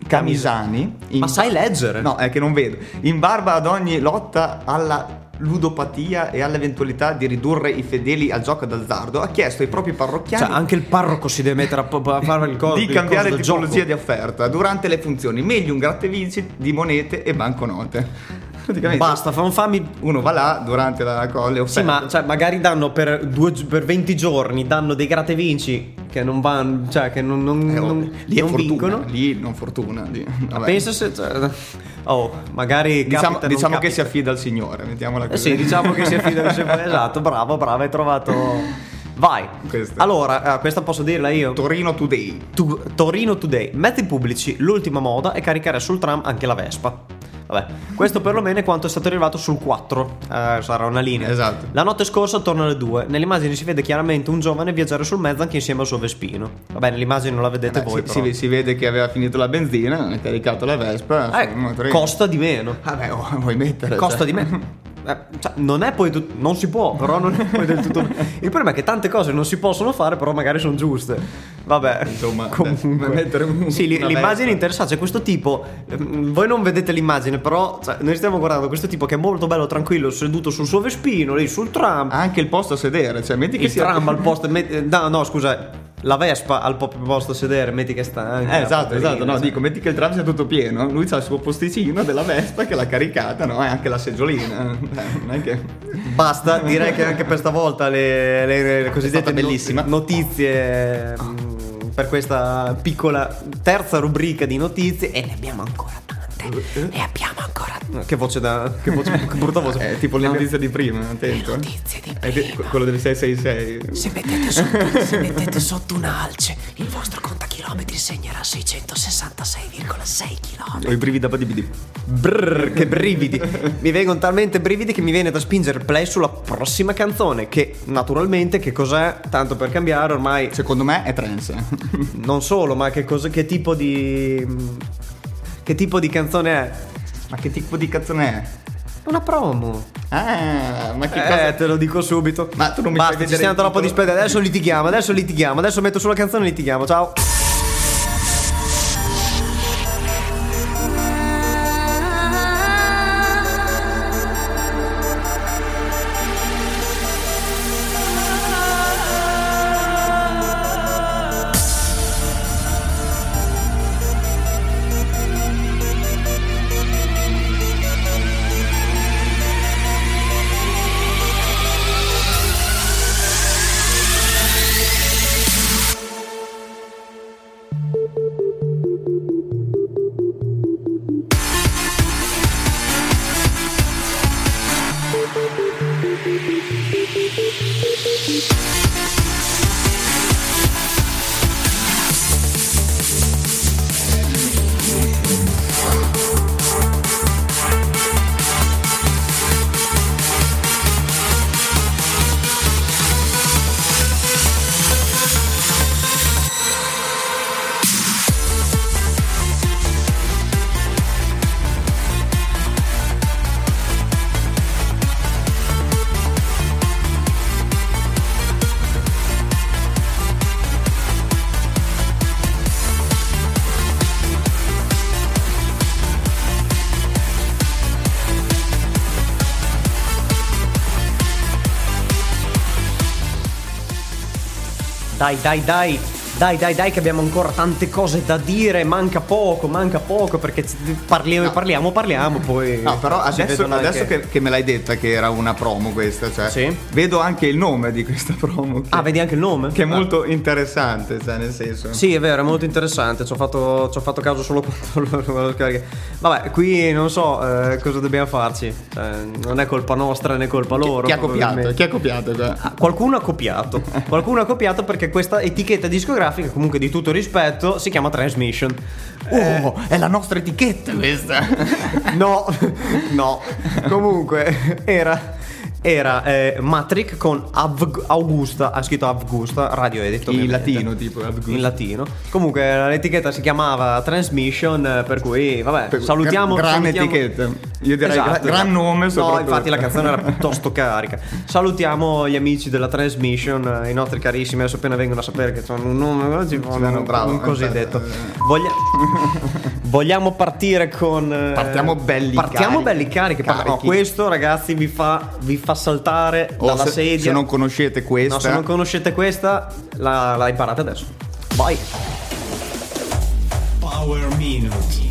Camisani. in- Ma sai leggere? No, è che non vedo. In barba ad ogni lotta alla ludopatia e all'eventualità di ridurre i fedeli al gioco d'azzardo, ha chiesto ai propri parrocchiani Cioè, anche il parroco si deve mettere a, a fare il coso di il cambiare del tipologia gioco. di offerta durante le funzioni. Meglio un grattevinci di monete e banconote. Basta, fa- fammi. uno va là durante la co- le offerte. Sì, ma cioè, magari danno per, due, per 20 giorni, danno dei gratte vinci che non vanno, cioè che non, non, Eh, non- lì non fortuna, vincono. lì non fortuna. lì-. Pensa se. cioè, oh, magari. diciamo capita, diciamo che si affida al Signore, mettiamola Eh così. sì, diciamo che si affida sempre. esatto, bravo, bravo, hai trovato. Vai. Questa. Allora, eh, questa posso dirla io. Torino Today. Tu- Torino Today. Mezzi pubblici, l'ultima moda è caricare sul tram anche la Vespa. Vabbè, questo perlomeno è quanto è stato rilevato sul 4. Eh, sarà una linea. Esatto. La notte scorsa attorno alle 2. Nell'immagine si vede chiaramente un giovane viaggiare sul mezzo anche insieme al suo Vespino. Vabbè, nell'immagine non la vedete Beh, voi. si, si- si vede che aveva finito la benzina, ha caricato la Vespa. Eh, costa di meno. Vabbè, oh, vuoi mettere? Costa cioè. di meno. Eh, cioè, non è poi tut- non si può, però non è poi del tutto. Il problema è che tante cose non si possono fare, però magari sono giuste. Vabbè, Insomma, comunque. beh, mettere un- sì, li- l'immagine è interessante. C'è questo tipo, ehm, voi non vedete l'immagine, però cioè, noi stiamo guardando questo tipo che è molto bello, tranquillo, seduto sul suo Vespino, lì sul tram. Ha anche il posto a sedere, cioè metti che il sia tram al posto. met- no, no, scusa. La Vespa al proprio posto a sedere, metti che sta anche. Eh, esatto, esatto, no, cioè. dico, metti che il tram sia tutto pieno, lui ha il suo posticino della Vespa che l'ha caricata, no? E anche la seggiolina. Eh, non è che... Basta, direi che anche per stavolta le, le- le cosiddette stata bellissima. no- notizie mm, per questa piccola terza rubrica di notizie e ne abbiamo ancora tante. Ne abbiamo ancora che voce da che voce che brutta voce. È tipo le notizie di prima, attento. notizie di È de- quello del 666. Se mettete, sotto, se mettete sotto un'alce, il vostro contachilometri segnerà 666,6 km. Ho i brividi da badibidi. Brrr, che brividi. mi vengono talmente brividi che mi viene da spingere play sulla prossima canzone che naturalmente che cos'è? Tanto per cambiare ormai Secondo me è trance. non solo, ma che cosa che tipo di che tipo di canzone è? Ma che tipo di canzone è? Una promo. Ah, ma che Eh, cosa... te lo dico subito. Ma tu non mi Basta, fai ci vedere stiamo il troppo dispettati. Adesso litighiamo, adesso litighiamo. Adesso metto sulla canzone e litighiamo. Ciao. Dai, dai, dai. Dai, dai, dai, che abbiamo ancora tante cose da dire. Manca poco, manca poco. Perché parliamo, parliamo, parliamo. Poi. No, però adesso, anche- adesso che, che me l'hai detta che era una promo questa, cioè, Sì. vedo anche il nome di questa promo. Che, Ah, vedi anche il nome? che è Ah. molto interessante, cioè, nel senso. Sì, è vero, è molto interessante. Ci ho fatto, ci ho fatto caso solo quando lo- scarico. Vabbè, qui non so eh, cosa dobbiamo farci. Cioè, non è colpa nostra né colpa loro. Chi ha copiato? Chi ha copiato? Ah, Qualcuno ha copiato. Qualcuno ha copiato perché questa etichetta discografica, comunque di tutto rispetto, si chiama Transmission. Oh, è la nostra etichetta questa. No, no. Comunque era. Era eh, Matric con Avg- Augusta, ha scritto Augusta, radio edit. In latino, tipo. Augusta. In latino. Comunque l'etichetta si chiamava Transmission, eh, per cui vabbè, Per- salutiamo. gran salutiamo- etichetta. Io direi Esatto, gra- gran esatto. nome No, soprattutto. infatti la canzone era piuttosto carica. Salutiamo gli amici della Transmission, eh, i nostri carissimi, adesso appena vengono a sapere che sono un nome Saranno un, bravo, un cosiddetto. eh, Voglia- Vogliamo partire con. eh, Partiamo belli Partiamo carichi. belli carichi. pa- no, Carichi. questo, ragazzi, vi fa, vi fa saltare O dalla se, sedia. se non conoscete questa, No, se non conoscete questa, la, la imparate adesso. Vai. Power Minute.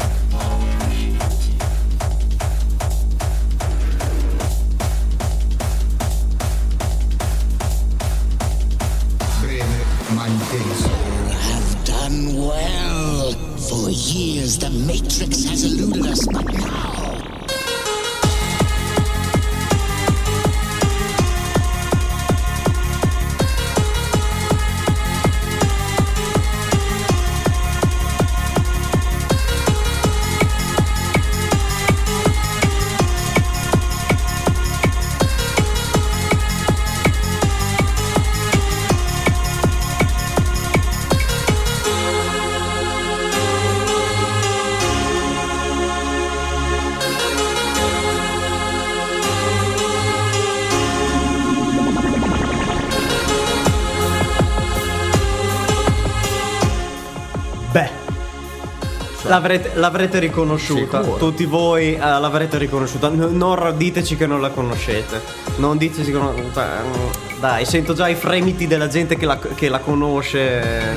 well. For years, the Matrix has eluded us, but now. L'avrete, l'avrete riconosciuta, Sicuro. tutti voi eh, l'avrete riconosciuta. N- non diteci che non la conoscete. Non diteci che non. cioè, mm, Dai, sento già i fremiti della gente che la, che la conosce.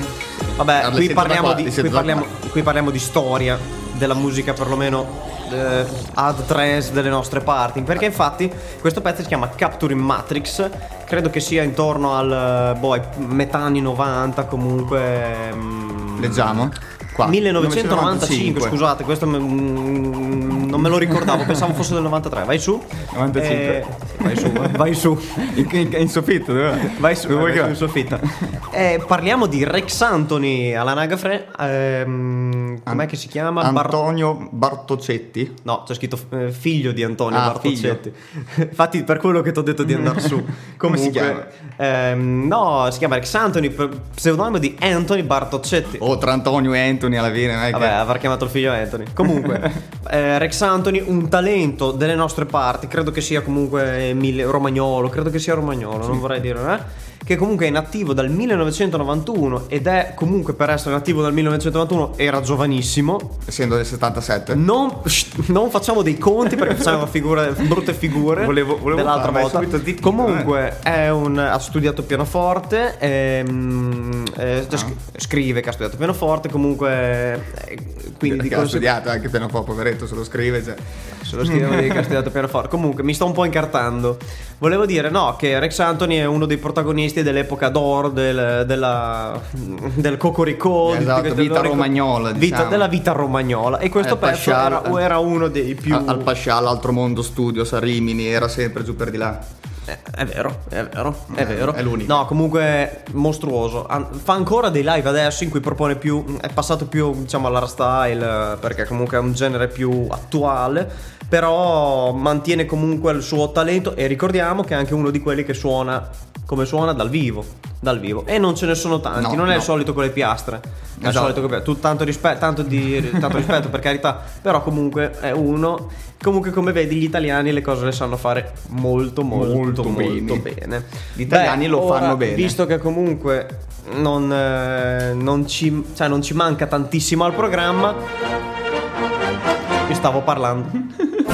Vabbè, Ah, qui parliamo, qua, di, qui, parliamo, qui parliamo di storia della musica, perlomeno eh, ad trance delle nostre parti. Perché infatti questo pezzo si chiama Capturing Matrix. Credo che sia intorno al boh, ai metà anni 90, comunque. mm, Leggiamo? Qua. 1995, scusate, questo me- mm, non me lo ricordavo, pensavo fosse del 93. Vai su. 95. Eh, vai su, vai su. In, in, in soffitto, dove? Vai su, vai che su in vada? soffitta. Eh, parliamo di Rex Anthony alla Nagafre. Ehm, com'è che si chiama? Bar- Antonio Bartocetti. No, c'è scritto eh, figlio di Antonio Ah, Bartozzetti. Infatti, per quello che ti ho detto di andare su. Come si Comunque, ehm, no, si chiama Rex Anthony, pseudonimo di Anthony Bartozzetti. O tra Antonio e Anthony alla fine. non è che- Vabbè, avrà chiamato il figlio Anthony. Comunque, eh, Rex Anthony, un talento delle nostre parti, credo che sia comunque mille- romagnolo, credo che sia romagnolo, non vorrei dire, eh? Che comunque è inattivo dal 1991 ed è comunque per essere inattivo dal 1991 era giovanissimo. Essendo del 77. Non, shh, non facciamo dei conti perché facciamo figure, brutte figure Volevo- volevo dell'altra farla, volta. subito zitti, Comunque è un, ha studiato pianoforte, ehm, eh, sc- scrive che ha studiato pianoforte, comunque eh, quindi di ha studiato anche po' poveretto, se lo scrive. Cioè. Se lo scrivevo di studiato pianoforte. Comunque mi sto un po' incartando. Volevo dire no, che Rex Anthony è uno dei protagonisti dell'epoca d'oro del, della, del Cocorico. di Esatto, queste- vita della- romagnola, Vita, diciamo. della vita romagnola. E questo Al pezzo Pascià- era, era uno dei più. Al, Pascià, all'altro mondo studios a Rimini, era sempre giù per di là. Eh, È vero, è vero, è Eh, vero. è l'unico. No, comunque mostruoso. An- Fa ancora dei live adesso in cui propone più. È passato più, diciamo, all'hardstyle, eh, perché comunque è un genere più attuale. Però mantiene comunque il suo talento. E ricordiamo che è anche uno di quelli che suona come suona dal vivo. Dal vivo. E non ce ne sono tanti. No, non è il no. solito con le piastre. È il Esatto. solito con le piastre. Tu tanto, rispe- tanto, di- tanto rispetto per carità. Però comunque è uno. Comunque, come vedi, gli italiani le cose le sanno fare molto, molto, molto, Molto bene. Gli italiani lo ora, fanno bene. Visto che comunque non, eh, non ci, cioè non ci manca tantissimo al programma, io stavo parlando.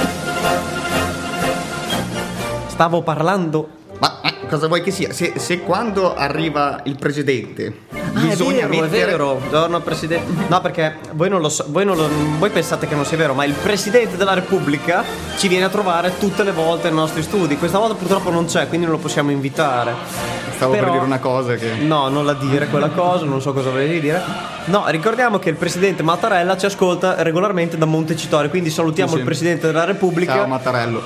Stavo parlando. Ma, ma cosa vuoi che sia? Se, se quando arriva il presidente Ah, bisogna è vero, mettere... è vero. Giorno presidente. No, perché voi non lo so, voi, non lo- voi pensate che non sia vero, ma il presidente della Repubblica ci viene a trovare tutte le volte nei nostri studi. Questa volta purtroppo non c'è, quindi non lo possiamo invitare. Stavo Però- per dire una cosa che... No, non la dire quella cosa, non so cosa volevi dire. No, ricordiamo che il presidente Mattarella ci ascolta regolarmente da Montecitorio, quindi salutiamo Sì, sì. il presidente della Repubblica. Ciao Mattarello.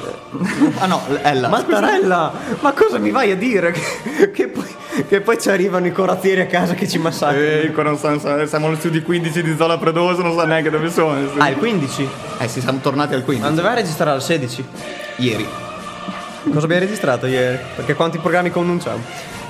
ah no, Ella. Mattarella, ma cosa mi vai a dire? Che, che poi, che poi ci arrivano i corazzieri a casa che ci massacrano. Eh, sa- sa- siamo allo studio 15 di Zola Predoso, non sa neanche dove sono. Ah, il 15? Eh sì, siamo tornati al 15. Non doveva registrare al 16? Ieri. Cosa abbiamo registrato ieri? Perché quanti programmi connunciamo?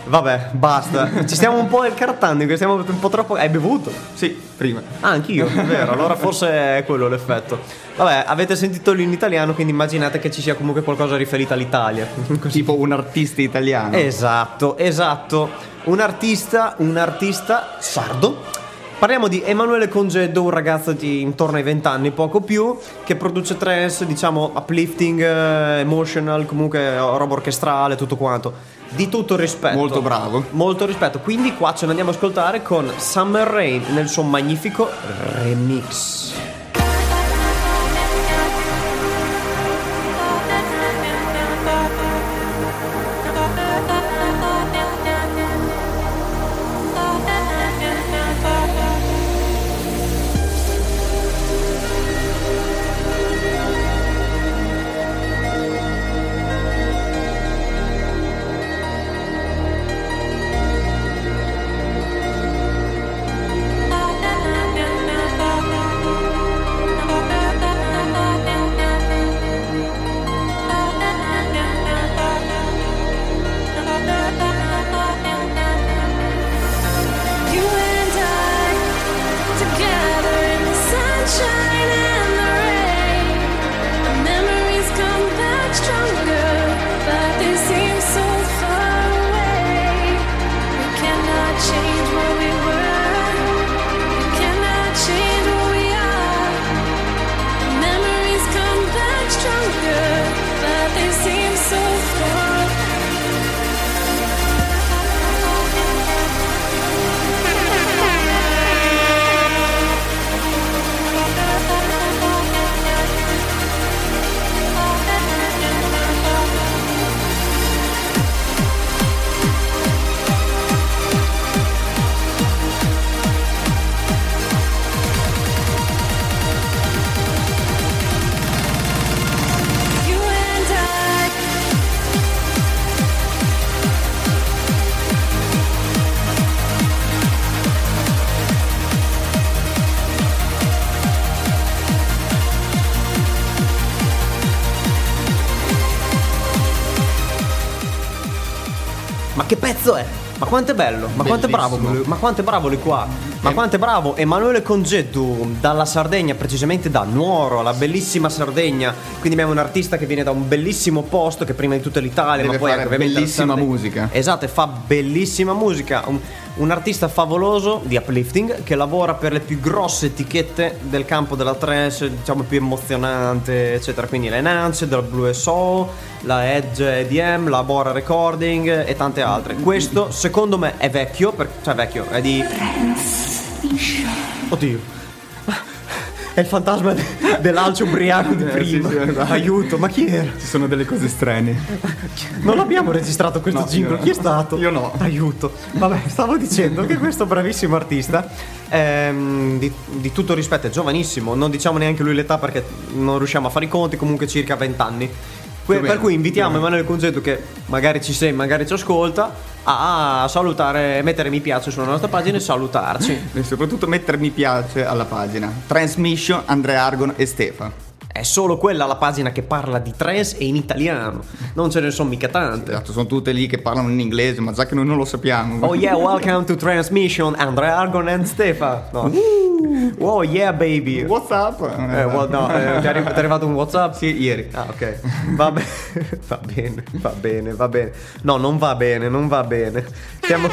Vabbè, basta. Ci stiamo un po' incartando, stiamo un po' troppo. Hai bevuto? Sì, prima. Ah, anch'io, è vero. Allora forse è quello l'effetto. Vabbè, avete sentito in italiano, quindi immaginate che ci sia comunque qualcosa riferito all'Italia. Tipo un artista italiano. Esatto, esatto. Un artista, un artista sardo Parliamo di Emanuele Congedo, un ragazzo di intorno ai 20 anni, poco più, che produce trance, diciamo uplifting, eh, emotional, comunque roba orchestrale, tutto quanto. Di tutto rispetto. Molto bravo. Molto rispetto. Quindi qua ce ne andiamo a ascoltare con Summer Rain nel suo magnifico remix. Pezzo è? Ma quanto è bello, ma quanto è bravo, Bellissimo. ma quanto è bravo lui qua, ma quanto è bravo Emanuele Congedu dalla Sardegna, precisamente da Nuoro, la bellissima Sardegna, quindi abbiamo un artista che viene da un bellissimo posto che prima di tutto è l'Italia, Deve ma poi fare anche ovviamente la bellissima Sardegna. musica. Esatto, e fa bellissima musica, un, un artista favoloso di uplifting che lavora per le più grosse etichette del campo della trance, diciamo più emozionante, eccetera, quindi la Enhanced, la Blue Soul, la Edge EDM, la Bora Recording e tante altre. Questo secondo me è vecchio, per- cioè vecchio, è di... Oddio. È il fantasma de- dell'alce ubriaco di Eh, prima. sì, sì, esatto. Aiuto, ma chi era? Ci sono delle cose strane. Non abbiamo registrato questo No, jingle, chi è stato? Io no. Aiuto. Vabbè, stavo dicendo che questo bravissimo artista, ehm, di, di tutto rispetto, è giovanissimo, non diciamo neanche lui l'età perché non riusciamo a fare i conti, comunque circa 20 anni. Que- per cui invitiamo. Emanuele Congetto che magari ci sei, magari ci ascolta, a salutare, mettere mi piace sulla nostra pagina e salutarci. E soprattutto mettere mi piace alla pagina. Transmission, Andrea Argon e Stefa. È solo quella la pagina che parla di trance e in italiano, non ce ne sono mica tante. Esatto, sono tutte lì che parlano in inglese, ma già che noi non lo sappiamo. Oh yeah, welcome to Transmission, Andrea Argon and Stefa. No. Oh yeah, baby. What's up? Eh, well, no, eh, ti è arrivato un WhatsApp? Sì, ieri. Ah, ok. Va, be- va bene, va bene, va bene. No, non va bene, non va bene. Stiamo.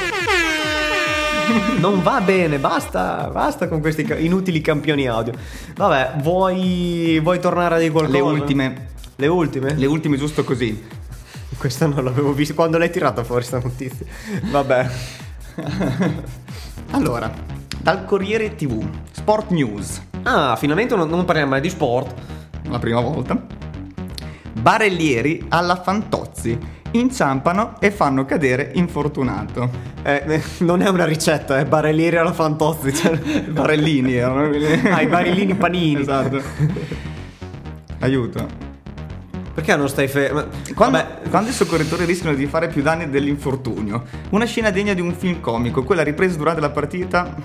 Non va bene, basta, basta con questi inutili campioni audio. Vabbè, vuoi, vuoi tornare a dire qualcosa? Le ultime. Le ultime? Le ultime giusto così. Questa non l'avevo vista. Quando l'hai tirata fuori sta notizia? Vabbè. Allora, dal Corriere TV, Sport News, Ah, finalmente non, non parliamo mai di sport. la prima volta. Barellieri alla Fantozzi inciampano e fanno cadere infortunato. Eh, eh, non è una ricetta, è barellieri alla Fantozzi. Cioè... Barellini erano quelli. Ah, i barellini panini. Esatto. Aiuto. Perché non stai fermo? Quando, quando i soccorritori rischiano di fare più danni dell'infortunio. Una scena degna di un film comico, quella ripresa durante la partita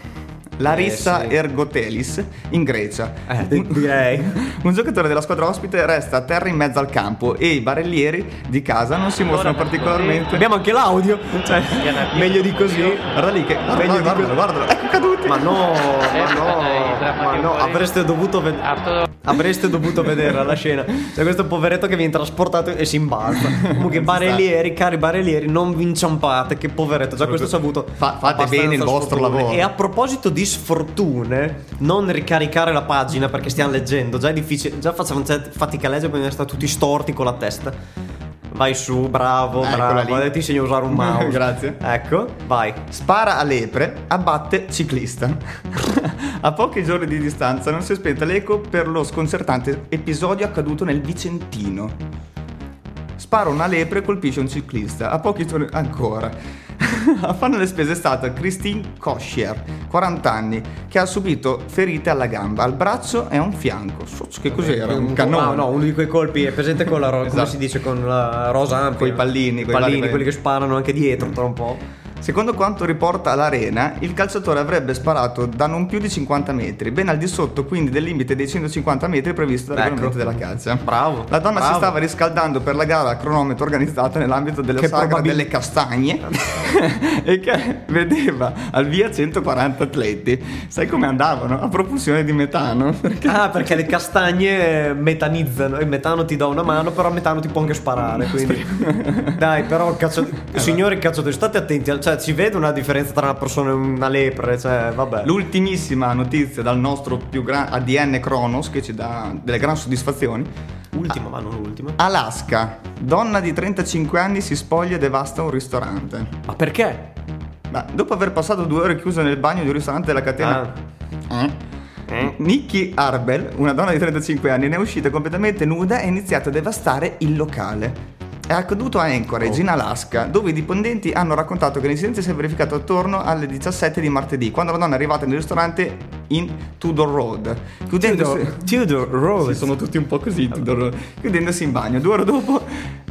Larissa Eh, sì. Ergotelis in Grecia. Eh, di- direi. Un giocatore della squadra ospite resta a terra in mezzo al campo e i barellieri di casa non si mostrano particolarmente. abbiamo anche l'audio. Cioè, meglio di così. Guarda lì che. Meglio di guardalo, così. guardalo. caduti. Ma no, ma no, ma no, avreste dovuto vedere. Avreste dovuto vedere la scena. C'è questo poveretto che viene trasportato e si imbalza. Comunque, barellieri, cari barellieri, non vi inciampate. Che poveretto. Già questo ci ha avuto. Fa- fate bene il vostro lavoro. E a proposito di sfortune, non ricaricare la pagina perché stiamo leggendo. Già è difficile. Già facciamo fatica a leggere perché sta tutti storti con la testa. Vai su, bravo, Eccola bravo. lì. Adesso ti insegno a usare un mouse. Grazie. Ecco, vai. Spara a lepre, abbatte ciclista. a pochi giorni di distanza non si è spenta l'eco per lo sconcertante episodio accaduto nel Vicentino. Spara una lepre e colpisce un ciclista. A pochi giorni ancora. a farne le spese è stata Christine Koschier, 40 anni, che ha subito ferite alla gamba, al braccio e a un fianco. Sozzo, Che cos'era? Un cannone? Ah, no, uno di quei colpi è presente con la rosa, come Esatto. si dice con la rosa ampia. Pallini, I pallini, vari- quelli che sparano anche dietro tra un po'. Secondo quanto riporta l'Arena, il calciatore avrebbe sparato da non più di 50 metri, ben al di sotto quindi del limite dei 150 metri previsto dal Ecco. regolamento della calcia. Bravo, La donna si bravo. stava riscaldando per la gara a cronometro organizzata nell'ambito della Che sagra probabil- delle castagne e che vedeva al via 140 atleti. Sai come andavano? A propulsione di metano. Perché Ah, perché le castagne metanizzano. Il metano ti dà una mano, però il metano ti può anche sparare. Quindi. Dai, però, cazzo. Signori, cazzo, state attenti. Cioè, si vede una differenza tra una persona e una lepre. Cioè, vabbè. L'ultimissima notizia dal nostro più grande ADN Kronos che ci dà delle gran soddisfazioni. Ultima, ma non l'ultima. Alaska, donna di 35 anni si spoglia e devasta un ristorante. Ma perché? Ma dopo aver passato due ore chiusa nel bagno di un ristorante della catena Ah. eh, Nikki Arbel, una donna di 35 anni, ne è uscita completamente nuda e ha iniziato a devastare il locale. È accaduto a Anchorage, in Alaska, dove i dipendenti hanno raccontato che l'incidente si è verificato attorno alle 17 di martedì, quando la donna è arrivata nel ristorante in Tudor Road. Chiudendosi... Tudor, Tudor Road. Sì, sono tutti un po' così, Tudor Road. Chiudendosi in bagno. Due ore dopo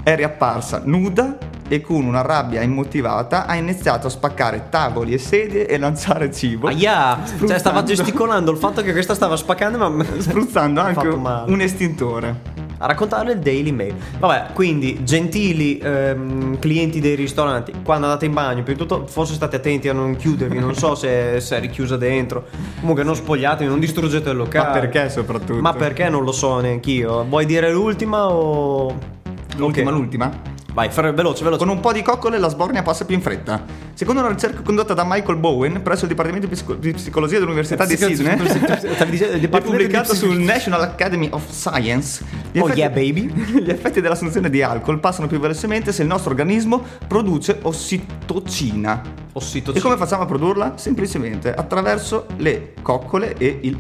è riapparsa nuda e con una rabbia immotivata ha iniziato a spaccare tavoli e sedie e lanciare cibo. Aia! Cioè, stava gesticolando il fatto che questa stava spaccando, ma. Spruzzando anche un estintore. A raccontare il Daily Mail. Vabbè, quindi gentili ehm, clienti dei ristoranti, quando andate in bagno, prima di tutto forse state attenti a non chiudervi, non so se, se è richiusa dentro. Comunque non spogliatevi, non distruggete il locale. Ma perché soprattutto? Ma perché non lo so neanch'io. Vuoi dire l'ultima o L'ultima, Ok. l'ultima. Vai, fare veloce, veloce. Con un po' di coccole la sbornia passa più in fretta. Secondo una ricerca condotta da Michael Bowen presso il Dipartimento di Psico- di Psicologia dell'Università di Sydney Psico- sul National Academy of Science. gli Oh, yeah, baby. Gli effetti dell'assunzione di alcol passano più velocemente se il nostro organismo produce ossitocina. Ossitocina. E come facciamo a produrla? Semplicemente attraverso le coccole e il...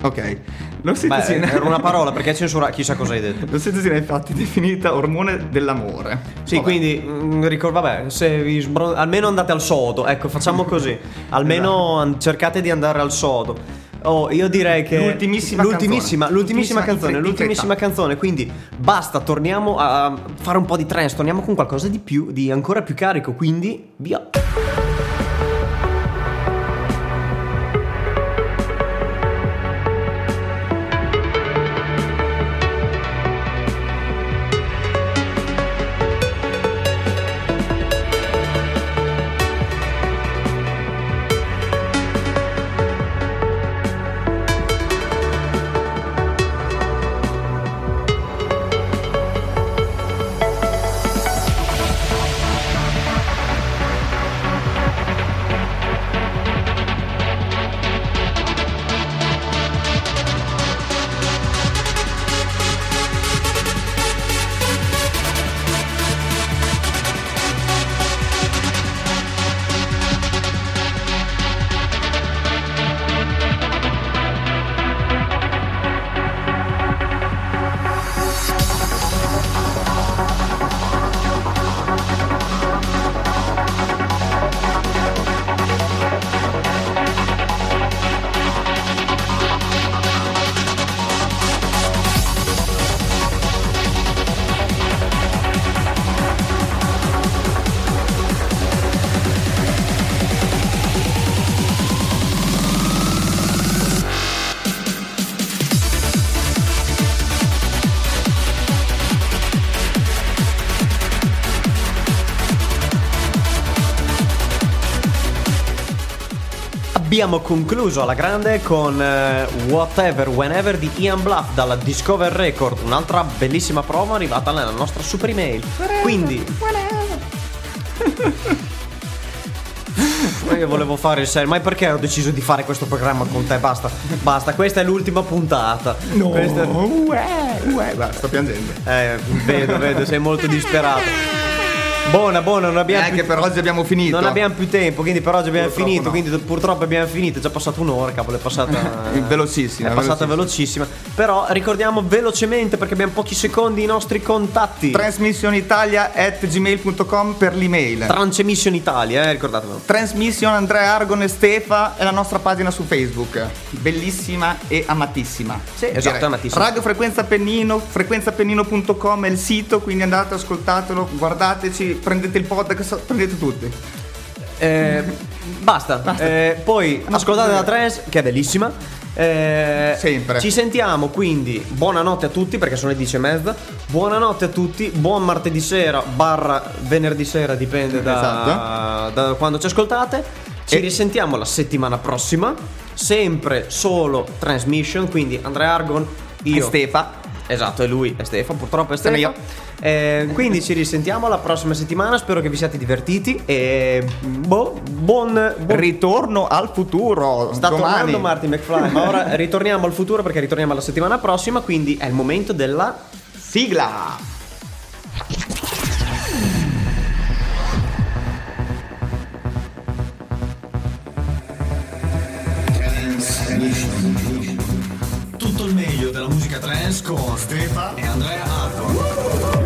Ok. L'ossitocina... Beh, era una parola perché censura chissà cosa hai detto. L'ossitocina è infatti definita ormone dell'amore. Sì, Vabbè. quindi mm, ricor- vabbè, se vi sbron- almeno andate al sodo, ecco, facciamo così. Almeno an- cercate di andare al sodo. Oh, io direi che L'ultimissima l'ultimissima, canzone. l'ultimissima L'ultimissima canzone, l'ultimissima canzone, quindi basta, torniamo a fare un po' di trance, torniamo con qualcosa di più, di ancora più carico, quindi via. Abbiamo concluso alla grande con eh, Whatever Whenever di Ian Bluff dalla Discover Record, un'altra bellissima promo arrivata nella nostra super email. Quindi Io volevo fare il serio, ma perché ho deciso di fare questo programma con te? Basta, basta, questa è l'ultima puntata. No, Questa- uè, uè, guarda, sto piangendo. Eh, vedo, vedo, sei molto disperato. Buona, buona, non abbiamo Eh, più per oggi abbiamo finito. Non abbiamo più tempo, quindi per oggi abbiamo Purtroppo finito, no. quindi purtroppo abbiamo finito, è già passata un'ora, cavolo, è passata Velocissima, È passata velocissima. Però ricordiamo velocemente perché abbiamo pochi secondi i nostri contatti. Transmissionitalia at gmail.com per l'email. Trance Mission Italia, eh, ricordatevelo. Transmission Andrea Argon e Stefa è la nostra pagina su Facebook. Bellissima e amatissima. Sì, esatto, Direi. amatissima. Radio Frequenza Pennino, frequenzapennino.com è il sito, quindi andate, ascoltatelo, guardateci, prendete il podcast, prendete tutti. Eh, basta. Eh, poi ascoltate la trance, che è bellissima. Eh, Sempre. Ci sentiamo quindi. Buonanotte a tutti perché sono le 10 e mezza. Buonanotte a tutti. Buon martedì sera, barra venerdì sera, dipende da, Esatto. da quando ci ascoltate. Ci E- risentiamo la settimana prossima. Sempre solo transmission. Quindi Andrea Argon, io. E Stefa. Esatto, è lui, è Stefano, purtroppo è Sono Stefano. Eh, quindi ci risentiamo la prossima settimana, spero che vi siate divertiti e boh, buon, buon Ritorno al futuro. Sta domani. tornando Martin McFly, ma ora ritorniamo al futuro perché ritorniamo la settimana prossima, quindi è il momento della Sigla. Tutto il meglio della musica trance con Stefa e Andrea Arco.